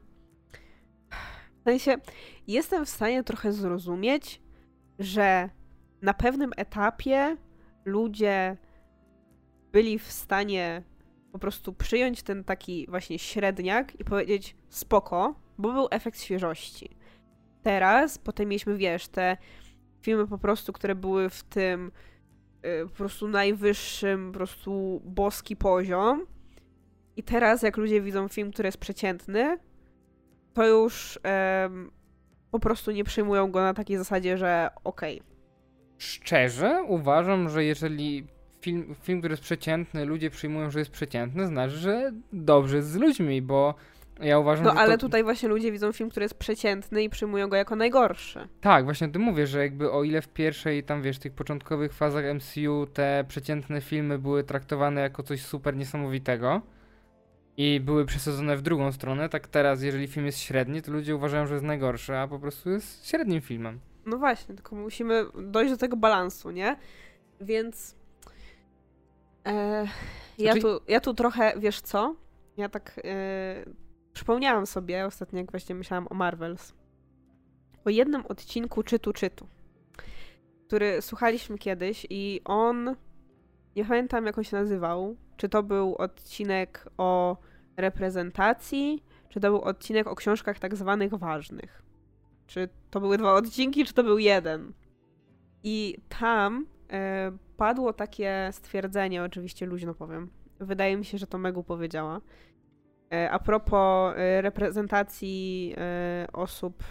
w sensie jestem w stanie trochę zrozumieć, że na pewnym etapie ludzie byli w stanie po prostu przyjąć ten taki właśnie średniak i powiedzieć spoko, bo był efekt świeżości. Teraz, potem mieliśmy, wiesz, te filmy po prostu, które były w tym y, po prostu najwyższym, po prostu boski poziom. I teraz, jak ludzie widzą film, który jest przeciętny, to już po prostu nie przyjmują go na takiej zasadzie, że okej. Okay. Szczerze uważam, że jeżeli film, film, który jest przeciętny, ludzie przyjmują, że jest przeciętny, znaczy, że dobrze jest z ludźmi, bo ja uważam, no, że. ale to... tutaj właśnie ludzie widzą film, który jest przeciętny i przyjmują go jako najgorszy. Tak, właśnie ty mówię, że jakby o ile w pierwszej, tam wiesz, tych początkowych fazach MCU te przeciętne filmy były traktowane jako coś super niesamowitego i były przesadzone w drugą stronę, tak teraz, jeżeli film jest średni, to ludzie uważają, że jest najgorszy, a po prostu jest średnim filmem. No właśnie, tylko musimy dojść do tego balansu, nie? Więc. E, ja, znaczy... tu, ja tu trochę, wiesz co? Ja tak e, przypomniałam sobie ostatnio, jak właśnie myślałam o Marvels. O jednym odcinku Czytu Czytu, który słuchaliśmy kiedyś i on. Nie pamiętam, jak on się nazywał. Czy to był odcinek o reprezentacji, czy to był odcinek o książkach tak zwanych ważnych. Czy to były dwa odcinki, czy to był jeden. I tam padło takie stwierdzenie, oczywiście luźno powiem. Wydaje mi się, że to Megu powiedziała. E, a propos e, reprezentacji e, osób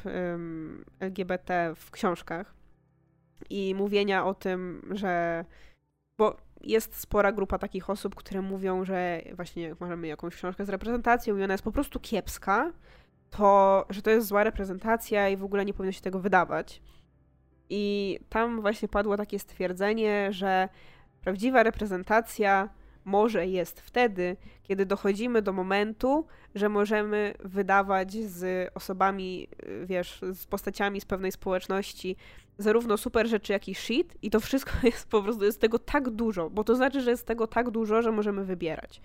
LGBT w książkach i mówienia o tym, że. Bo jest spora grupa takich osób, które mówią, że właśnie mamy jakąś książkę z reprezentacją i ona jest po prostu kiepska, to że to jest zła reprezentacja i w ogóle nie powinno się tego wydawać. I tam właśnie padło takie stwierdzenie, że prawdziwa reprezentacja może jest wtedy, kiedy dochodzimy do momentu, że możemy wydawać z osobami, wiesz, z postaciami z pewnej społeczności zarówno super rzeczy, jak i shit i to wszystko jest po prostu, jest tego tak dużo, bo to znaczy, że jest tego tak dużo, że możemy wybierać.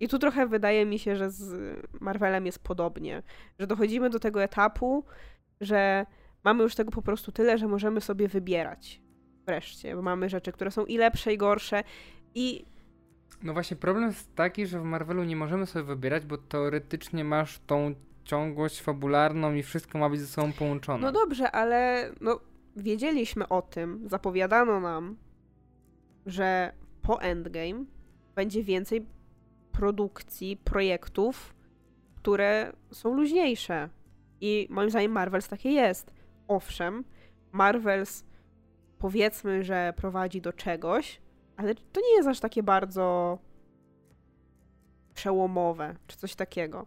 I tu trochę wydaje mi się, że z Marvelem jest podobnie, że dochodzimy do tego etapu, że mamy już tego po prostu tyle, że możemy sobie wybierać. Wreszcie, bo mamy rzeczy, które są i lepsze, i gorsze. I. No właśnie, problem jest taki, że w Marvelu nie możemy sobie wybierać, bo teoretycznie masz tą ciągłość fabularną i wszystko ma być ze sobą połączone. No dobrze, ale no, wiedzieliśmy o tym, zapowiadano nam, że po Endgame będzie więcej produkcji, projektów, które są luźniejsze. I moim zdaniem Marvels takie jest. Owszem, Marvels powiedzmy, że prowadzi do czegoś, ale to nie jest aż takie bardzo przełomowe, czy coś takiego.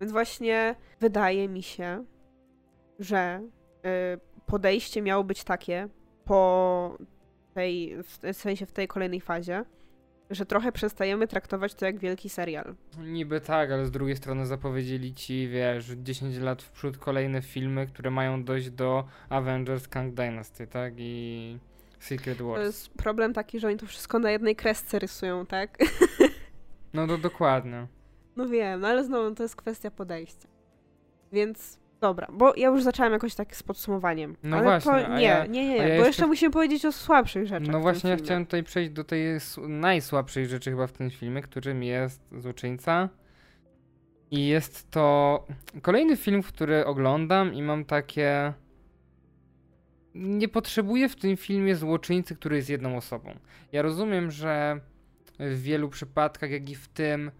Więc właśnie wydaje mi się, że y, podejście miało być takie po tej, w sensie w tej kolejnej fazie, że trochę przestajemy traktować to jak wielki serial. Niby tak, ale z drugiej strony zapowiedzieli ci, wiesz, 10 lat w przód kolejne filmy, które mają dojść do Avengers Kang Dynasty, tak? I Secret Wars. To jest problem taki, że oni to wszystko na jednej kresce rysują, tak? No to dokładnie. No wiem, no ale znowu to jest kwestia podejścia. Więc Dobra, bo ja już zaczęłam jakoś tak z podsumowaniem. No ale właśnie. To, nie, ja, nie, nie, nie, bo jeszcze... jeszcze musimy powiedzieć o słabszych rzeczach. No właśnie, ja chciałem tutaj przejść do tej najsłabszej rzeczy chyba w tym filmie, którym jest Złoczyńca. I jest to kolejny film, który oglądam i mam takie. Nie potrzebuję w tym filmie złoczyńcy, który jest jedną osobą. Ja rozumiem, że w wielu przypadkach, jak i w tym,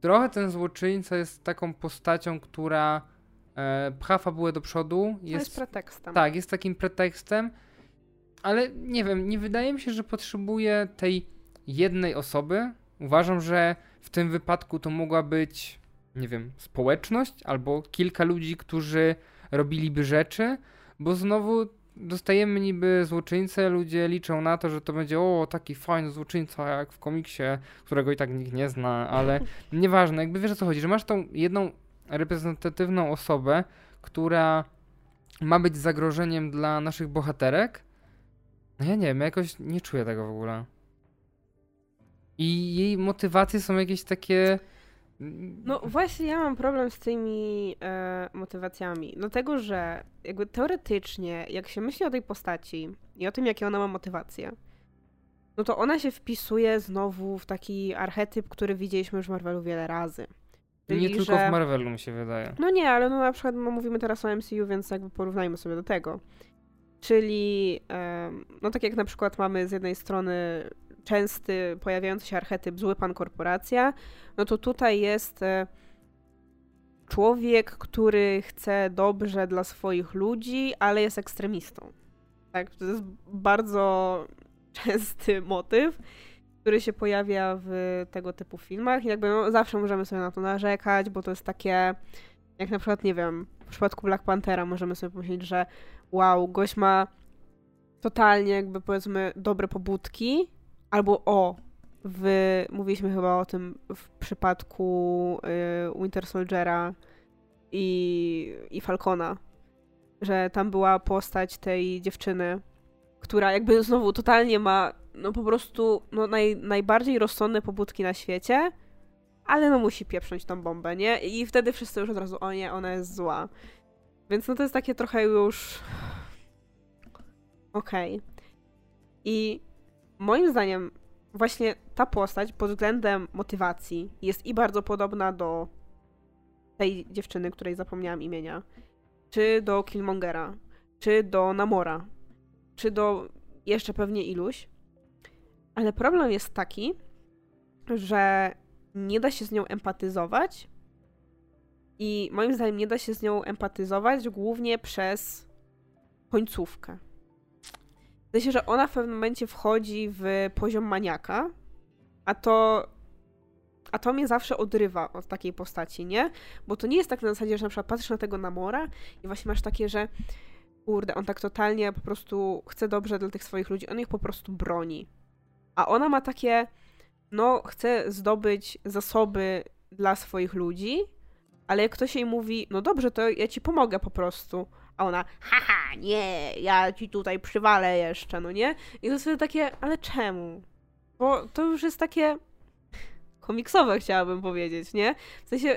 trochę ten złoczyńca jest taką postacią, która pcha fabułę do przodu. Jest, jest pretekstem. Tak, jest takim pretekstem, ale nie wiem, nie wydaje mi się, że potrzebuje tej jednej osoby. Uważam, że w tym wypadku to mogła być, nie wiem, społeczność albo kilka ludzi, którzy robiliby rzeczy, bo znowu dostajemy niby złoczyńcę, ludzie liczą na to, że to będzie o, taki fajny złoczyńca jak w komiksie, którego i tak nikt nie zna, ale nieważne, jakby wiesz o co chodzi, że masz tą jedną reprezentatywną osobę, która ma być zagrożeniem dla naszych bohaterek. No ja nie wiem, ja jakoś nie czuję tego w ogóle. I jej motywacje są jakieś takie. No właśnie ja mam problem z tymi e, motywacjami. Dlatego, że jakby teoretycznie, jak się myśli o tej postaci i o tym, jakie ona ma motywacje, no to ona się wpisuje znowu w taki archetyp, który widzieliśmy już w Marvelu wiele razy. Nie Czyli, tylko że- w Marvelu mi się wydaje. No nie, ale no na przykład no, mówimy teraz o MCU, więc jakby porównajmy sobie do tego. Czyli, no tak jak na przykład mamy z jednej strony częsty pojawiający się archetyp zły pan korporacja, no to tutaj jest e, człowiek, który chce dobrze dla swoich ludzi, ale jest ekstremistą. Tak, to jest bardzo częsty motyw, który się pojawia w tego typu filmach. I jakby no, zawsze możemy sobie na to narzekać, bo to jest takie, jak na przykład, nie wiem, w przypadku Black Panthera możemy sobie pomyśleć, że wow, gość ma totalnie jakby powiedzmy dobre pobudki, albo o, w, mówiliśmy chyba o tym w przypadku y, Winter Soldiera i, i Falcona, że tam była postać tej dziewczyny, która jakby znowu totalnie ma no po prostu no, naj, najbardziej rozsądne pobudki na świecie, ale no musi pieprząć tą bombę, nie? I wtedy wszyscy już od razu, o nie, ona jest zła. Więc no to jest takie trochę już... Okej. I moim zdaniem właśnie ta postać pod względem motywacji jest i bardzo podobna do tej dziewczyny, której zapomniałam imienia, czy do Killmongera, czy do Namora, czy do jeszcze pewnie iluś. Ale problem jest taki, że nie da się z nią empatyzować. I moim zdaniem nie da się z nią empatyzować głównie przez końcówkę. W sensie, że ona w pewnym momencie wchodzi w poziom maniaka, a to. A to mnie zawsze odrywa od takiej postaci, nie? Bo to nie jest tak na zasadzie, że na przykład patrzysz na tego Namora i właśnie masz takie, że kurde, on tak totalnie po prostu chce dobrze dla tych swoich ludzi, on ich po prostu broni. A ona ma takie, no, chce zdobyć zasoby dla swoich ludzi, ale jak ktoś jej mówi, no dobrze, to ja ci pomogę po prostu. A ona, haha, nie, ja ci tutaj przywalę jeszcze, no nie? I to jest takie, ale czemu? Bo to już jest takie komiksowe, chciałabym powiedzieć, nie? W sensie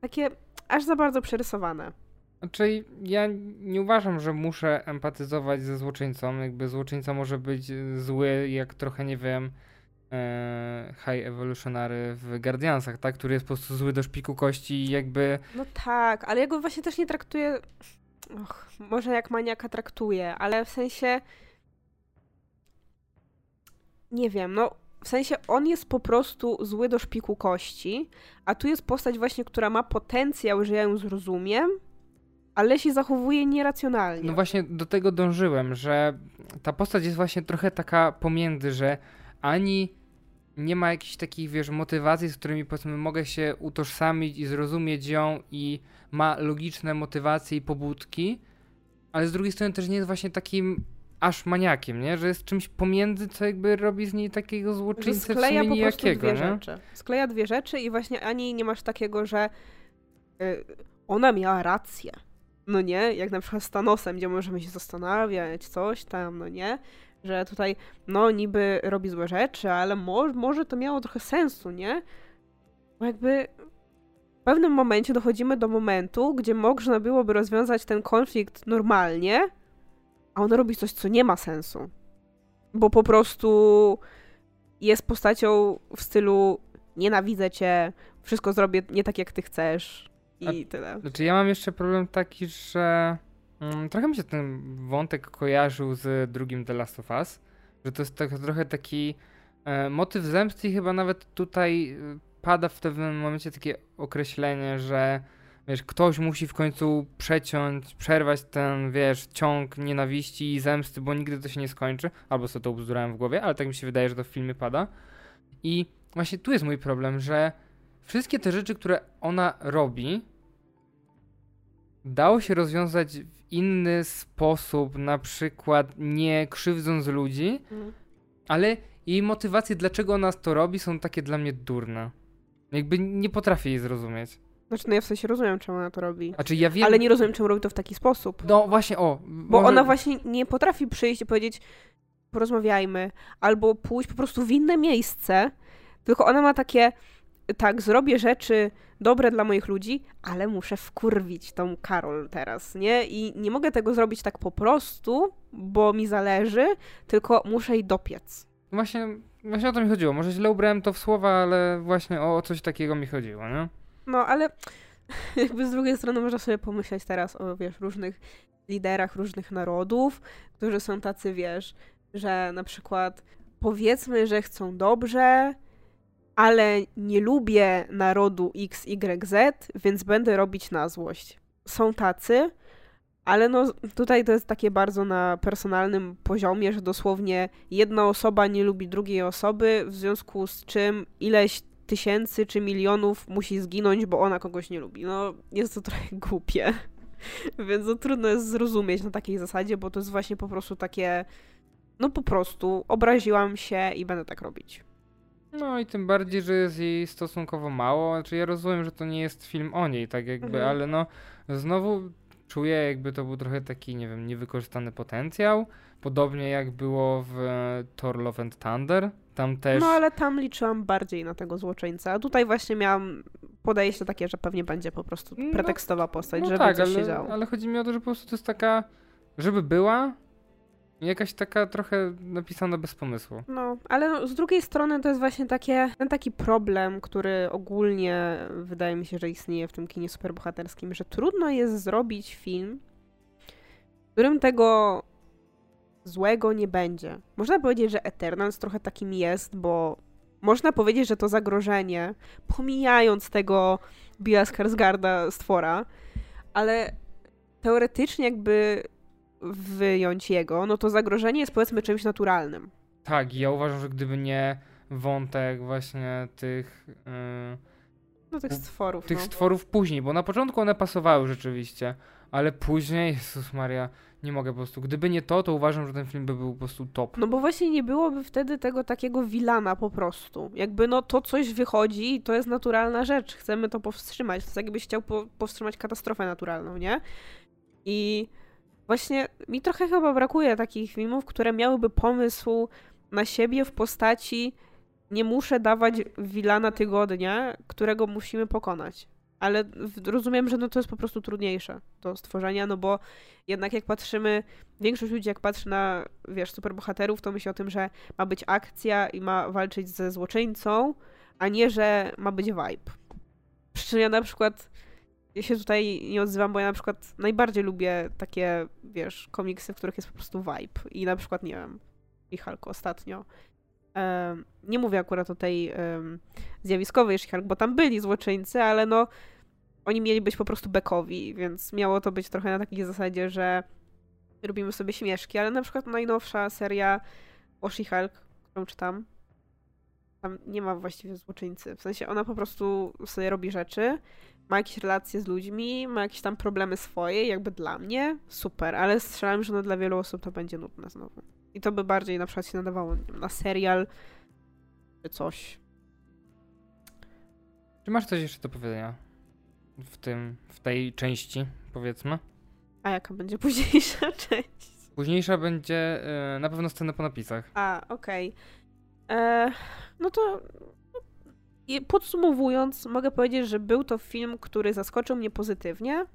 takie aż za bardzo przerysowane. Znaczy, ja nie uważam, że muszę empatyzować ze złoczyńcą. Jakby złoczyńca może być e, zły, jak trochę, nie wiem, e, High Evolutionary w Guardiansach, tak? Który jest po prostu zły do szpiku kości i jakby... No tak, ale ja go właśnie też nie traktuję. Och, może jak maniaka traktuję, ale w sensie. Nie wiem, no. W sensie on jest po prostu zły do szpiku kości, a tu jest postać właśnie, która ma potencjał, że ja ją zrozumiem, ale się zachowuje nieracjonalnie. No właśnie do tego dążyłem, że ta postać jest właśnie trochę taka pomiędzy, że ani nie ma jakichś takich, wiesz, motywacji, z którymi powiedzmy mogę się utożsamić i zrozumieć ją i ma logiczne motywacje i pobudki, ale z drugiej strony też nie jest właśnie takim aż maniakiem, nie? Że jest czymś pomiędzy, co jakby robi z niej takiego złoczyńcę w sumie nijakiego, dwie nie? rzeczy. Skleja dwie rzeczy i właśnie ani nie masz takiego, że y, ona miała rację. No nie? Jak na przykład z Thanosem, gdzie możemy się zastanawiać, coś tam, no nie? Że tutaj, no niby robi złe rzeczy, ale mo może to miało trochę sensu, nie? Bo jakby w pewnym momencie dochodzimy do momentu, gdzie można byłoby rozwiązać ten konflikt normalnie, a on robi coś, co nie ma sensu. Bo po prostu jest postacią w stylu nienawidzę cię, wszystko zrobię nie tak, jak ty chcesz i tyle. Znaczy ja mam jeszcze problem taki, że mm, trochę mi się ten wątek kojarzył z drugim The Last of Us, że to jest tak, trochę taki e, motyw zemsty i chyba nawet tutaj e, pada w pewnym momencie takie określenie, że wiesz, ktoś musi w końcu przeciąć, przerwać ten, wiesz, ciąg nienawiści i zemsty, bo nigdy to się nie skończy, albo sobie to ubzdurałem w głowie, ale tak mi się wydaje, że to w filmie pada. I właśnie tu jest mój problem, że wszystkie te rzeczy, które ona robi, dało się rozwiązać w inny sposób, na przykład nie krzywdząc ludzi, Mhm. ale jej motywacje, dlaczego ona to robi, są takie dla mnie durne. Jakby nie potrafię jej zrozumieć. Znaczy, no ja w sensie rozumiem, czemu ona to robi. Znaczy ja wiem... Ale nie rozumiem, czemu robi to w taki sposób. No właśnie, o. Bo ona właśnie nie potrafi przyjść i powiedzieć porozmawiajmy, albo pójść po prostu w inne miejsce, tylko ona ma takie tak, zrobię rzeczy dobre dla moich ludzi, ale muszę wkurwić tą Karol teraz, nie? I nie mogę tego zrobić tak po prostu, bo mi zależy, tylko muszę jej dopiec. Właśnie, właśnie o to mi chodziło. Może źle ubrałem to w słowa, ale właśnie o coś takiego mi chodziło, nie? No, ale jakby z drugiej strony można sobie pomyśleć teraz o, wiesz, różnych liderach różnych narodów, którzy są tacy, wiesz, że na przykład powiedzmy, że chcą dobrze, ale nie lubię narodu XYZ, więc będę robić na złość. Są tacy, ale no tutaj to jest takie bardzo na personalnym poziomie, że dosłownie jedna osoba nie lubi drugiej osoby, w związku z czym ileś tysięcy czy milionów musi zginąć, bo ona kogoś nie lubi. No, jest to trochę głupie. Więc no, trudno jest zrozumieć na takiej zasadzie, bo to jest właśnie po prostu takie, no po prostu obraziłam się i będę tak robić. No i tym bardziej, że jest jej stosunkowo mało. Znaczy ja rozumiem, że to nie jest film o niej, tak jakby, mhm. ale no znowu czuję jakby to był trochę taki, nie wiem, niewykorzystany potencjał. Podobnie jak było w Thor Love and Thunder. Tam też... No ale tam liczyłam bardziej na tego złoczyńca. A tutaj właśnie miałam podejście takie, że pewnie będzie po prostu no, pretekstowa postać, no, żeby tak, coś ale, się działo. ale chodzi mi o to, że po prostu to jest taka, żeby była, Jakaś taka trochę napisana bez pomysłu. No, ale no, z drugiej strony to jest właśnie takie, ten taki problem, który ogólnie wydaje mi się, że istnieje w tym kinie superbohaterskim, że trudno jest zrobić film, w którym tego złego nie będzie. Można powiedzieć, że Eternals trochę takim jest, bo można powiedzieć, że to zagrożenie, pomijając tego Billa Skarsgarda stwora, ale teoretycznie jakby wyjąć jego, no to zagrożenie jest powiedzmy czymś naturalnym. Tak, ja uważam, że gdyby nie wątek właśnie tych... Yy, no tych stworów. Tych no. stworów później, bo na początku one pasowały rzeczywiście, ale później, Jezus Maria, nie mogę po prostu. Gdyby nie to, to uważam, że ten film by był po prostu top. No bo właśnie nie byłoby wtedy tego takiego wilana po prostu. Jakby no to coś wychodzi i to jest naturalna rzecz. Chcemy to powstrzymać. To jest jakbyś chciał po powstrzymać katastrofę naturalną, nie? I Właśnie mi trochę chyba brakuje takich filmów, które miałyby pomysł na siebie w postaci nie muszę dawać wilana tygodnia, którego musimy pokonać. Ale rozumiem, że no to jest po prostu trudniejsze do stworzenia, no bo jednak jak patrzymy, większość ludzi jak patrzy na, wiesz, superbohaterów, to myśli o tym, że ma być akcja i ma walczyć ze złoczyńcą, a nie, że ma być vibe. Przy czym ja na przykład ja się tutaj nie odzywam, bo ja na przykład najbardziej lubię takie, wiesz, komiksy, w których jest po prostu vibe. I na przykład, nie wiem, She-Hulk ostatnio. Nie mówię akurat o tej zjawiskowej She-Hulk, bo tam byli złoczyńcy, ale no oni mieli być po prostu bekowi, więc miało to być trochę na takiej zasadzie, że robimy sobie śmieszki, ale na przykład najnowsza seria o She-Hulk, którą czytam, tam nie ma właściwie złoczyńcy. W sensie ona po prostu sobie robi rzeczy, ma jakieś relacje z ludźmi, ma jakieś tam problemy swoje, jakby dla mnie, super, ale strzelam, że no dla wielu osób to będzie nudne znowu. I to by bardziej na przykład się nadawało wiem, na serial czy coś. Czy masz coś jeszcze do powiedzenia w tym, w tej części, powiedzmy? A jaka będzie późniejsza część? Późniejsza będzie yy, na pewno scena po napisach. A, okej. Okay. E, no to i podsumowując, mogę powiedzieć, że był to film, który zaskoczył mnie pozytywnie,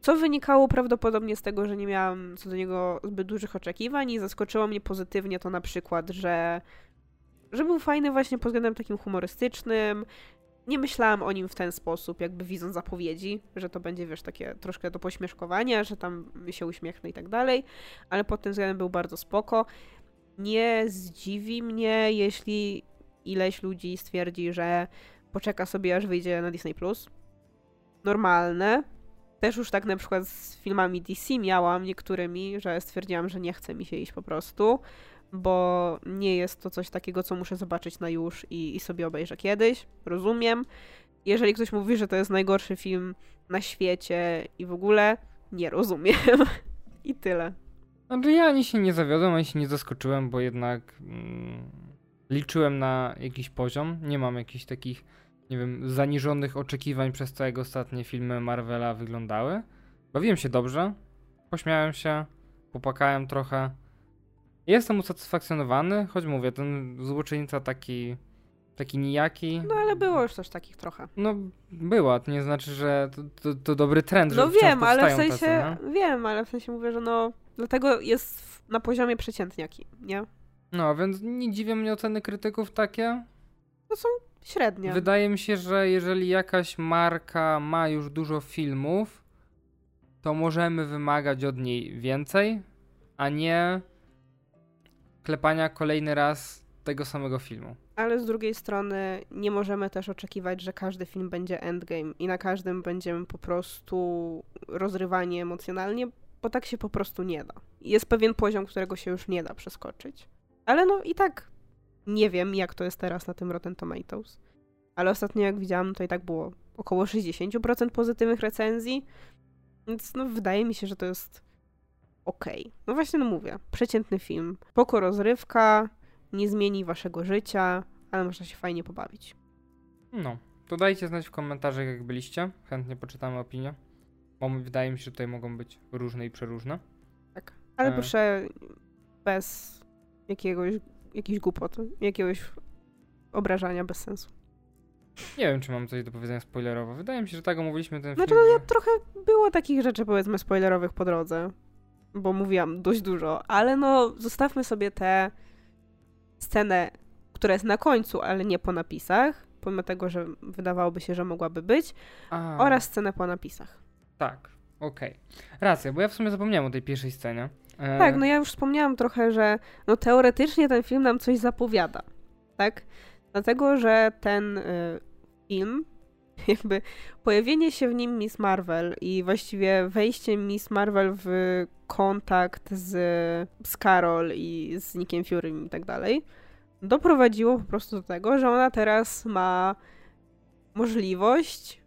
co wynikało prawdopodobnie z tego, że nie miałam co do niego zbyt dużych oczekiwań i zaskoczyło mnie pozytywnie to na przykład, że, że był fajny właśnie pod względem takim humorystycznym. Nie myślałam o nim w ten sposób, jakby widząc zapowiedzi, że to będzie, wiesz, takie troszkę do pośmieszkowania, że tam się uśmiechnę i tak dalej, ale pod tym względem był bardzo spoko. Nie zdziwi mnie, jeśli ileś ludzi stwierdzi, że poczeka sobie aż wyjdzie na Disney+. Normalne. Też już tak na przykład z filmami DC miałam niektórymi, że stwierdziłam, że nie chce mi się iść po prostu, bo nie jest to coś takiego, co muszę zobaczyć na już i, i sobie obejrzę kiedyś. Rozumiem. Jeżeli ktoś mówi, że to jest najgorszy film na świecie i w ogóle, nie rozumiem. I tyle. Znaczy ja ani się nie zawiodłem, ani się nie zaskoczyłem, bo jednak... Mm liczyłem na jakiś poziom. Nie mam jakichś takich nie wiem, zaniżonych oczekiwań przez to, jak ostatnie filmy Marvela wyglądały. Bawiłem się dobrze, pośmiałem się, popłakałem trochę. Jestem usatysfakcjonowany, choć mówię, ten złoczyńca taki, taki nijaki. No ale było już też takich trochę. No była, to nie znaczy, że to, to, to dobry trend, No że wciąż wiem, ale w sensie, tacy, nie? wiem, ale w sensie mówię, że no, dlatego jest na poziomie przeciętniaki, nie? No, więc nie dziwią mnie oceny krytyków takie. Średnie. Wydaje mi się, że jeżeli jakaś marka ma już dużo filmów, to możemy wymagać od niej więcej, a nie klepania kolejny raz tego samego filmu. Ale z drugiej strony nie możemy też oczekiwać, że każdy film będzie endgame i na każdym będziemy po prostu rozrywani emocjonalnie, bo tak się po prostu nie da. Jest pewien poziom, którego się już nie da przeskoczyć. Ale no i tak nie wiem, jak to jest teraz na tym Rotten Tomatoes. Ale ostatnio jak widziałam, to i tak było około 60% pozytywnych recenzji. Więc no wydaje mi się, że to jest okej. No właśnie no mówię, przeciętny film. Poko rozrywka, nie zmieni waszego życia, ale można się fajnie pobawić. No, to dajcie znać w komentarzach, jak byliście. Chętnie poczytamy opinie. Bo wydaje mi się, że tutaj mogą być różne i przeróżne. Tak. Ale E. proszę bez jakiegoś, jakichś głupot, jakiegoś obrażania bez sensu. Nie wiem, czy mam coś do powiedzenia spoilerowo. Wydaje mi się, że tak omówiliśmy ten Znaczy, film. no że- ja trochę było takich rzeczy, powiedzmy, spoilerowych po drodze, bo mówiłam dość dużo, ale no zostawmy sobie tę scenę, która jest na końcu, ale nie po napisach, pomimo tego, że wydawałoby się, że mogłaby być, A, oraz scenę po napisach. Tak, okej. Racja, bo ja w sumie zapomniałem o tej pierwszej scenie. E, Tak, no ja już wspomniałam trochę, że no teoretycznie ten film nam coś zapowiada, tak? Dlatego, że ten y, film, jakby pojawienie się w nim Miss Marvel i właściwie wejście Miss Marvel w kontakt z, z Carol i z Nickiem Fury i tak dalej, doprowadziło po prostu do tego, że ona teraz ma możliwość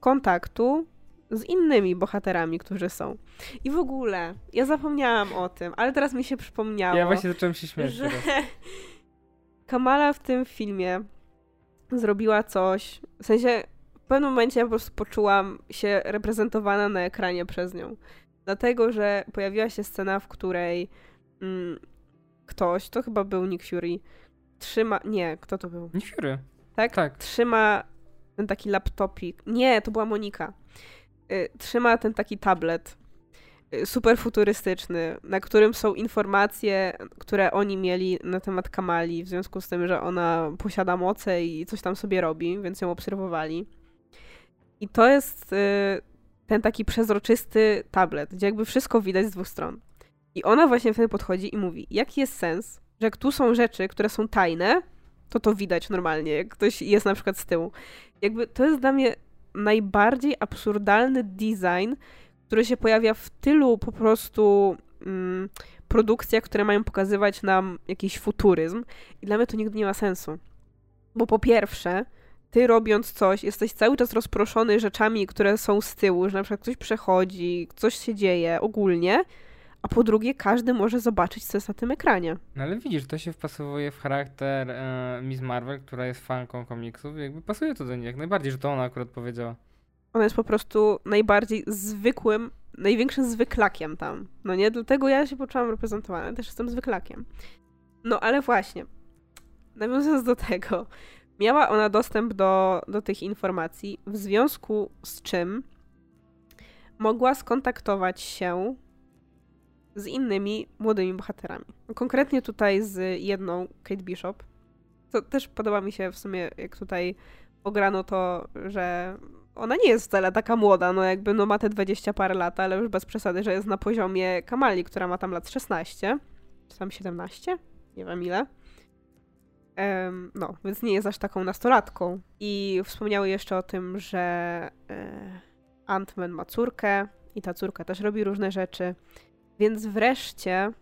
kontaktu z innymi bohaterami, którzy są. I w ogóle, ja zapomniałam o tym, ale teraz mi się przypomniało, Ja właśnie zacząłem się śmiać że teraz. Kamala w tym filmie zrobiła coś, w sensie w pewnym momencie ja po prostu poczułam się reprezentowana na ekranie przez nią. Dlatego, że pojawiła się scena, w której mm, ktoś, to chyba był Nick Fury, trzyma, nie, kto to był? Nie Fury. Tak? Tak. Trzyma ten taki laptopik, nie, to była Monika. Y, trzyma ten taki tablet y, super futurystyczny, na którym są informacje, które oni mieli na temat Kamali, w związku z tym, że ona posiada moce i coś tam sobie robi, więc ją obserwowali. I to jest y, ten taki przezroczysty tablet, gdzie jakby wszystko widać z dwóch stron. I ona właśnie wtedy podchodzi i mówi, jaki jest sens, że jak tu są rzeczy, które są tajne, to to widać normalnie, jak ktoś jest na przykład z tyłu. Jakby to jest dla mnie najbardziej absurdalny design, który się pojawia w tylu po prostu mm, produkcjach, które mają pokazywać nam jakiś futuryzm. I dla mnie to nigdy nie ma sensu. Bo po pierwsze, ty robiąc coś, jesteś cały czas rozproszony rzeczami, które są z tyłu, że na przykład ktoś przechodzi, coś się dzieje ogólnie, a po drugie, każdy może zobaczyć, co jest na tym ekranie. No ale widzisz, to się wpasowuje w charakter e, Miss Marvel, która jest fanką komiksów. Jakby pasuje to do niej jak najbardziej, że to ona akurat powiedziała. Ona jest po prostu najbardziej zwykłym, największym zwyklakiem tam. No nie? Dlatego ja się poczułam reprezentowana. Też jestem zwyklakiem. No ale właśnie, nawiązując do tego, miała ona dostęp do, do tych informacji, w związku z czym mogła skontaktować się z innymi młodymi bohaterami. Konkretnie tutaj z jedną, Kate Bishop. To też podoba mi się w sumie, jak tutaj ograno to, że ona nie jest wcale taka młoda, no jakby no ma te 20 parę lat, ale już bez przesady, że jest na poziomie Kamali, która ma tam lat 16, czy tam 17, nie wiem ile. Em, no, więc nie jest aż taką nastolatką. I wspomniały jeszcze o tym, że e, Ant-Man ma córkę i ta córka też robi różne rzeczy. Więc wreszcie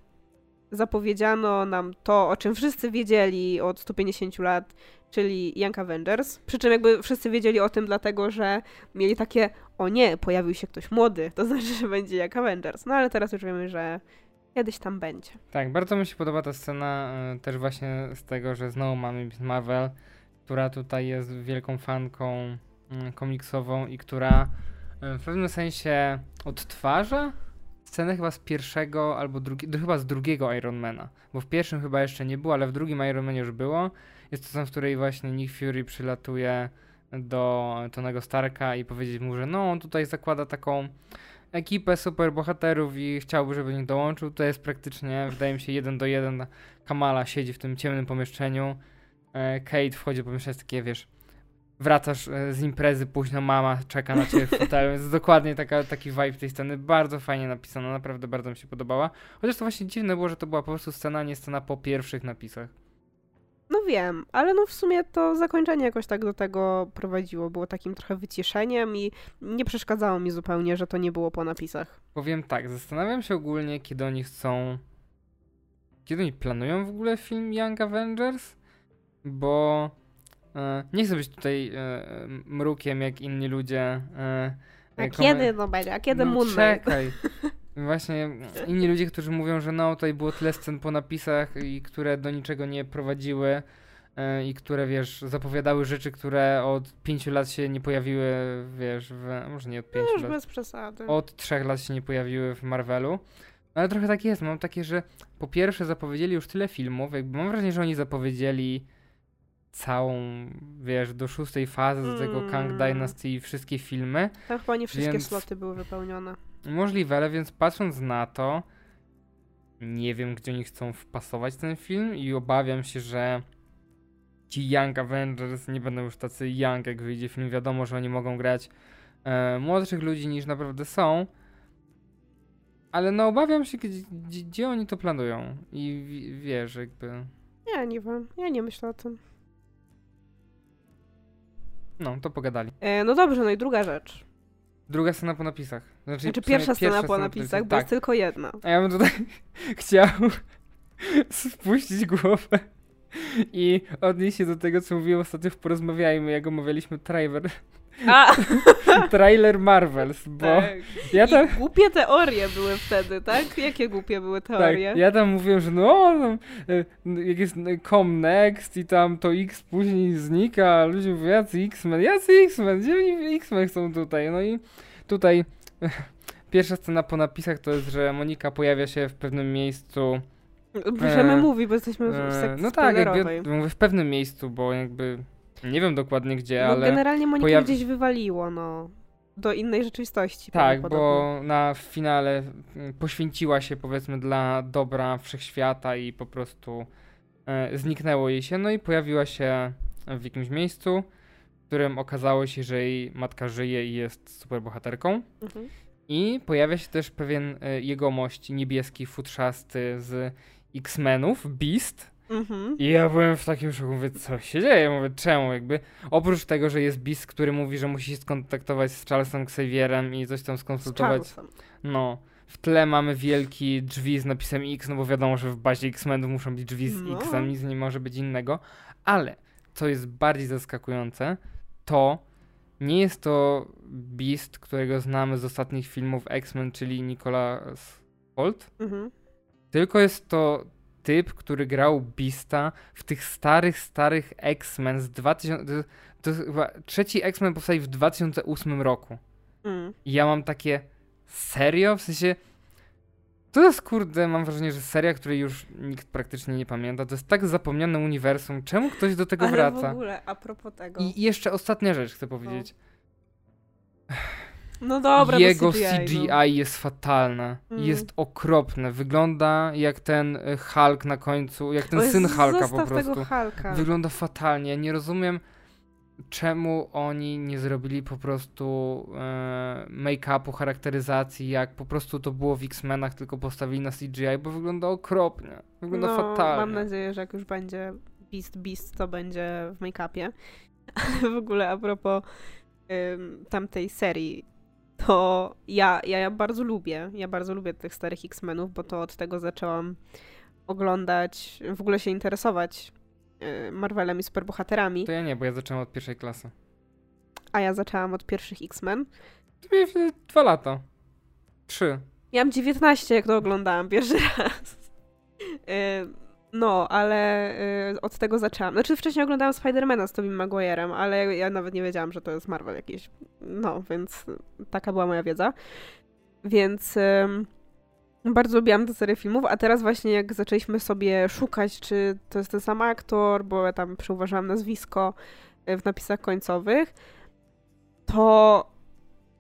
zapowiedziano nam to, o czym wszyscy wiedzieli od 150 lat, czyli Young Avengers. Przy czym jakby wszyscy wiedzieli o tym dlatego, że mieli takie, o nie, pojawił się ktoś młody, to znaczy, że będzie Young Avengers. No ale teraz już wiemy, że kiedyś tam będzie. Tak, bardzo mi się podoba ta scena e, też właśnie z tego, że znowu mamy Miss Marvel, która tutaj jest wielką fanką mm, komiksową i która e, w pewnym sensie odtwarza scenę chyba z pierwszego albo drugiego, chyba z drugiego Ironmana, bo w pierwszym chyba jeszcze nie było, ale w drugim Ironmanie już było. Jest to scena, w której właśnie Nick Fury przylatuje do Tonego Starka i powiedzieć mu, że no on tutaj zakłada taką ekipę superbohaterów i chciałby, żeby nich dołączył. To jest praktycznie, wydaje mi się, jeden do jeden. Kamala siedzi w tym ciemnym pomieszczeniu. E, Kate wchodzi do pomieszczenia, takie, wiesz, wracasz e, z imprezy, późno mama czeka na ciebie w fotelu. Jest dokładnie taka, taki vibe tej sceny. Bardzo fajnie napisana, naprawdę bardzo mi się podobała. Chociaż to właśnie dziwne było, że to była po prostu scena, nie scena po pierwszych napisach. No wiem, ale no w sumie to zakończenie jakoś tak do tego prowadziło. Było takim trochę wyciszeniem i nie przeszkadzało mi zupełnie, że to nie było po napisach. Powiem tak, zastanawiam się ogólnie, kiedy oni chcą. Kiedy oni planują w ogóle film Young Avengers? Bo nie chcę być tutaj e, mrukiem jak inni ludzie. E, A e, kiedy no będzie? A kiedy no, Moon Knight? Czekaj. Właśnie inni ludzie, którzy mówią, że no tutaj było tyle scen po napisach i które do niczego nie prowadziły e, i które, wiesz, zapowiadały rzeczy, które od pięciu lat się nie pojawiły, wiesz, w, może nie od No pięciu już lat, bez przesady. od trzech lat się nie pojawiły w Marvelu. No, Ale trochę tak jest, mam takie, że po pierwsze zapowiedzieli już tyle filmów, jakby mam wrażenie, że oni zapowiedzieli całą, wiesz, do szóstej fazy, do tego Kang Mm. Dynasty i wszystkie filmy. Tam chyba nie wszystkie Więc- sloty były wypełnione. Możliwe, ale więc patrząc na to, nie wiem, gdzie oni chcą wpasować ten film i obawiam się, że ci Young Avengers nie będą już tacy young, jak wyjdzie film. Wiadomo, że oni mogą grać e, młodszych ludzi niż naprawdę są. Ale no obawiam się, gdzie, gdzie, gdzie oni to planują. I wi- wiesz, jakby. Ja nie wiem, ja nie myślę o tym. No, to pogadali. E, no dobrze, no i druga rzecz. Druga scena po napisach. Znaczy, Znaczy w sumie pierwsza scena po napisach, bo Tak, jest tylko jedna. A ja bym tutaj chciał spuścić głowę i odnieść się do tego, co mówiłem ostatnio w Porozmawiajmy, jak omawialiśmy trailer, A! trailer Marvels, bo tak. ja tam... I głupie teorie były wtedy, tak? Jakie głupie były Tak, teorie? ja tam mówiłem, że no, tam, e, jak jest e, com next i tam to X później znika, a ludzie mówią, jacy X-Men, jacy X-Men, gdzie oni X-Men są tutaj? No i tutaj pierwsza scena po napisach to jest, że Monika pojawia się w pewnym miejscu Możemy e, mówić, bo jesteśmy w E, sekcji No tak, jakby w pewnym miejscu, bo jakby nie wiem dokładnie gdzie, No ale generalnie Monikę pojawi- gdzieś wywaliło, no. Do innej rzeczywistości. tak, bo na finale mm, poświęciła się powiedzmy dla dobra wszechświata i po prostu e, zniknęło jej się, no i pojawiła się w jakimś miejscu, w którym okazało się, że jej matka żyje i jest superbohaterką. Mhm. I pojawia się też pewien e, jegomość niebieski, futrzasty z X-Menów, Beast, Mhm. I ja byłem w takim szoku, mówię, co się dzieje? Mówię, czemu? Jakby, oprócz tego, że jest Beast, który mówi, że musi się skontaktować z Charlesem Xavierem i coś tam Z skonsultować. Charlesem. No, w tle mamy wielki drzwi z napisem X, no bo wiadomo, że w bazie X-Menów muszą być drzwi z No. X-em, nic nie może być innego. Ale, co jest bardziej zaskakujące, to nie jest to Beast, którego znamy z ostatnich filmów X-Men, czyli Nicolas Holt, Mhm. tylko jest to typ, który grał Beasta w tych starych, starych X-Men z 2000. To, to jest chyba trzeci X-Men powstał w 2008 roku. Mm. I ja mam takie. Serio? W sensie. To jest kurde, mam wrażenie, że seria, której już nikt praktycznie nie pamięta. To jest tak zapomniane uniwersum. Czemu ktoś do tego Ale wraca? w ogóle, a propos tego. I jeszcze ostatnia rzecz chcę powiedzieć. No dobra, Jego no CGI, CGI no. jest fatalne. Mm. Jest okropne. Wygląda jak ten y, Hulk na końcu, jak ten syn Hulka po prostu. tego Hulka. Wygląda fatalnie. Nie rozumiem, czemu oni nie zrobili po prostu e, make-upu, charakteryzacji, jak po prostu to było w X-Menach, tylko postawili na CGI, bo wygląda okropnie. Wygląda no, fatalnie. Mam nadzieję, że jak już będzie Beast Beast, to będzie w make-upie. W ogóle a propos ym, tamtej serii, to ja, ja, ja bardzo lubię, ja bardzo lubię tych starych X-Menów, bo to od tego zaczęłam oglądać, w ogóle się interesować y, Marvelem i superbohaterami, To ja nie, bo ja zacząłem od pierwszej klasy. a ja zaczęłam od pierwszych X-Men. To miałem dwa lata. Trzy. Miałam 19, jak to oglądałam pierwszy raz. No, ale y, od tego zaczęłam. Znaczy wcześniej oglądałam Spidermana z Tobey Maguire'em, ale ja nawet nie wiedziałam, że to jest Marvel jakiś. No, więc taka była moja wiedza. Więc y, bardzo lubiłam tę serię filmów, a teraz właśnie jak zaczęliśmy sobie szukać, czy to jest ten sam aktor, bo ja tam przeuważyłam nazwisko y, w napisach końcowych, to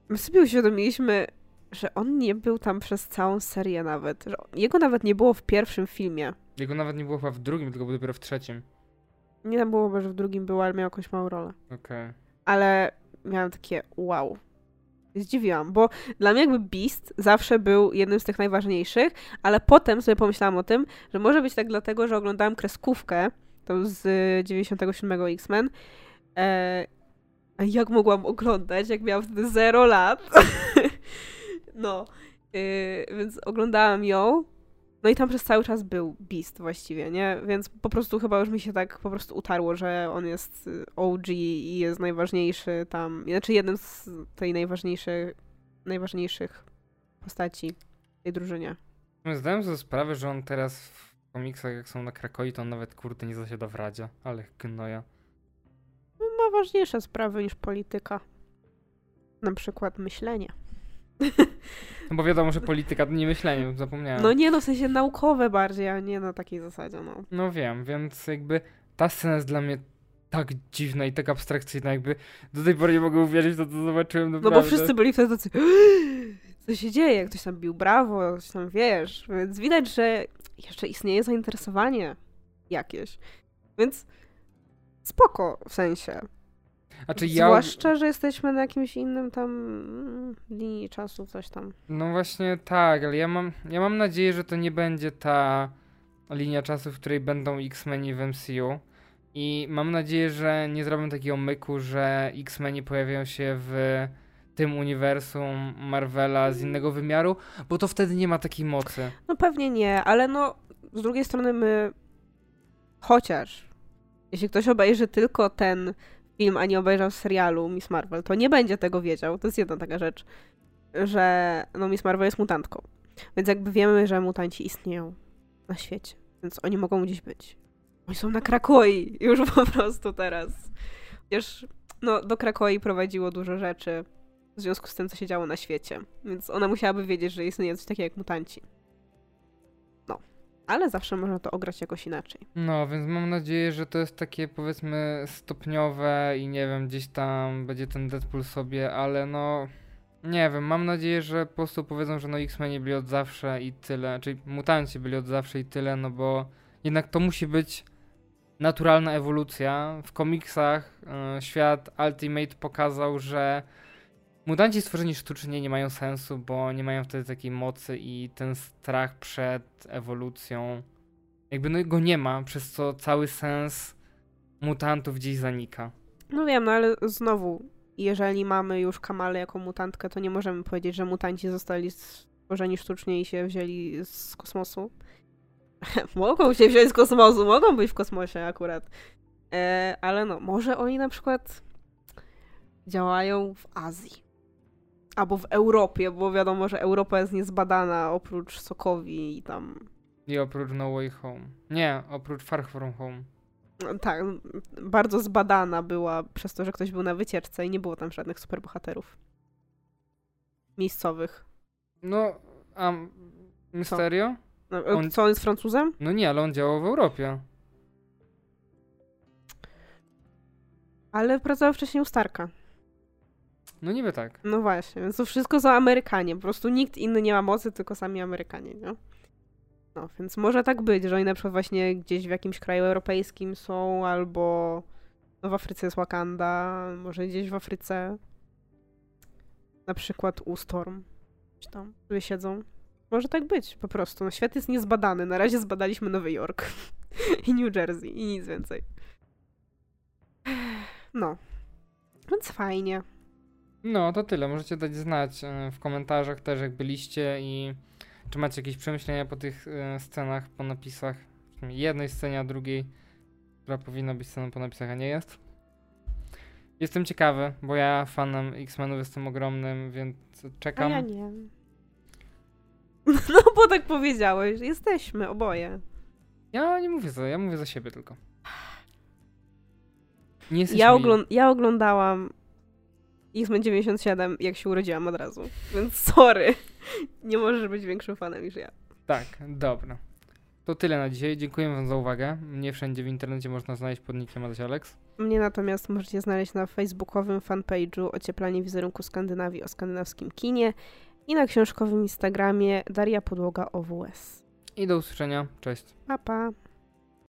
my sobie uświadomiliśmy, że on nie był tam przez całą serię nawet. Że jego nawet nie było w pierwszym filmie. Jego nawet nie było chyba w drugim, tylko był dopiero w trzecim. Nie tam było, że w drugim był, ale miał jakąś małą rolę. Okej. Okay. Ale miałam takie wow. Zdziwiłam, bo dla mnie jakby Beast zawsze był jednym z tych najważniejszych, ale potem sobie pomyślałam o tym, że może być tak dlatego, że oglądałam kreskówkę, to z 97 X-Men. E, jak mogłam oglądać, jak miałam wtedy 0 lat? no, yy, więc oglądałam ją no i tam przez cały czas był Beast właściwie, nie? Więc po prostu chyba już mi się tak po prostu utarło, że on jest y, OG i jest najważniejszy tam, znaczy jeden z tej najważniejszych, najważniejszych postaci tej drużynie. Zdałem sobie sprawę, że on teraz w komiksach, jak są na Krakoi, to on nawet kurde nie zasiada w Radzie, ale gnoja. Ma ważniejsze sprawy niż polityka. Na przykład myślenie. No bo wiadomo, że polityka to nie myślenie, zapomniałem. No nie, no w sensie naukowe bardziej, a nie na takiej zasadzie, no. No wiem, więc jakby ta scena jest dla mnie tak dziwna i tak abstrakcyjna, jakby do tej pory nie mogę uwierzyć to, co zobaczyłem naprawdę. No bo wszyscy byli wtedy tacy co się dzieje? Ktoś tam bił brawo, coś tam wiesz, więc widać, że jeszcze istnieje zainteresowanie jakieś. Więc spoko w sensie. Znaczy ja... Zwłaszcza, że jesteśmy na jakimś innym tam mm, linii czasu, coś tam. No właśnie tak, ale ja mam, ja mam nadzieję, że to nie będzie ta linia czasu, w której będą X-Meni w MCU. I mam nadzieję, że nie zrobią takiego myku, że X-Meni pojawią się w tym uniwersum Marvela z innego wymiaru, bo to wtedy nie ma takiej mocy. No pewnie nie, ale no z drugiej strony my chociaż jeśli ktoś obejrzy tylko ten film, a nie obejrzał serialu Miss Marvel, to nie będzie tego wiedział. To jest jedna taka rzecz, że no Miss Marvel jest mutantką. Więc jakby wiemy, że mutanci istnieją na świecie, więc oni mogą gdzieś być. Oni są na Krakoi już po prostu teraz. Chociaż no, do Krakoi prowadziło dużo rzeczy w związku z tym, co się działo na świecie. Więc ona musiałaby wiedzieć, że istnieje coś takiego jak mutanci ale zawsze można to ograć jakoś inaczej. No, więc mam nadzieję, że to jest takie powiedzmy stopniowe i nie wiem, gdzieś tam będzie ten Deadpool sobie, ale no nie wiem, mam nadzieję, że po prostu powiedzą, że no X-Meni byli od zawsze i tyle, czyli mutanci byli od zawsze i tyle, no bo jednak to musi być naturalna ewolucja. W komiksach yy, świat Ultimate pokazał, że Mutanci stworzeni sztucznie nie mają sensu, bo nie mają wtedy takiej mocy i ten strach przed ewolucją, jakby no go nie ma, przez co cały sens mutantów gdzieś zanika. No wiem, no ale znowu, jeżeli mamy już Kamalę jako mutantkę, to nie możemy powiedzieć, że mutanci zostali stworzeni sztucznie i się wzięli z kosmosu. mogą się wziąć z kosmosu, mogą być w kosmosie akurat. E, ale no, może oni na przykład działają w Azji Albo w Europie, bo wiadomo, że Europa jest niezbadana oprócz Sokowi i tam. I oprócz No Way Home. Nie, oprócz Far From Home. No, tak, bardzo zbadana była przez to, że ktoś był na wycieczce i nie było tam żadnych superbohaterów. Miejscowych. No, a Mysterio? Co? No, on... co, on jest Francuzem? No nie, ale on działał w Europie. Ale pracował wcześniej u Starka. No niby tak. No właśnie, więc to wszystko są Amerykanie. Po prostu nikt inny nie ma mocy, tylko sami Amerykanie, nie? No, więc może tak być, że oni na przykład właśnie gdzieś w jakimś kraju europejskim są, albo no w Afryce jest Wakanda, może gdzieś w Afryce na przykład u Storm, czy tam, sobie siedzą. Może tak być, po prostu. No, świat jest niezbadany. Na razie zbadaliśmy Nowy Jork i New Jersey i nic więcej. No. Więc fajnie. No, to tyle. Możecie dać znać e, w komentarzach też, jak byliście i czy macie jakieś przemyślenia po tych e, scenach, po napisach. Jednej scenie, a drugiej, która powinna być sceną po napisach, a nie jest. Jestem ciekawy, bo ja fanem X-Menów jestem ogromnym, więc czekam. A ja nie. No bo tak powiedziałeś, jesteśmy oboje. Ja nie mówię za, ja mówię za siebie tylko. Nie Ja, mi- oglą- ja oglądałam X-Men 97, jak się urodziłam od razu. Więc sorry. Nie możesz być większym fanem niż ja. Tak, dobra. To tyle na dzisiaj. Dziękuję wam za uwagę. Mnie wszędzie w internecie można znaleźć pod nickiem Adaś Alex. Mnie natomiast możecie znaleźć na facebookowym fanpage'u Ocieplanie wizerunku Skandynawii o skandynawskim kinie i na książkowym Instagramie Daria Podłoga OWS. I do usłyszenia. Cześć. Pa, pa.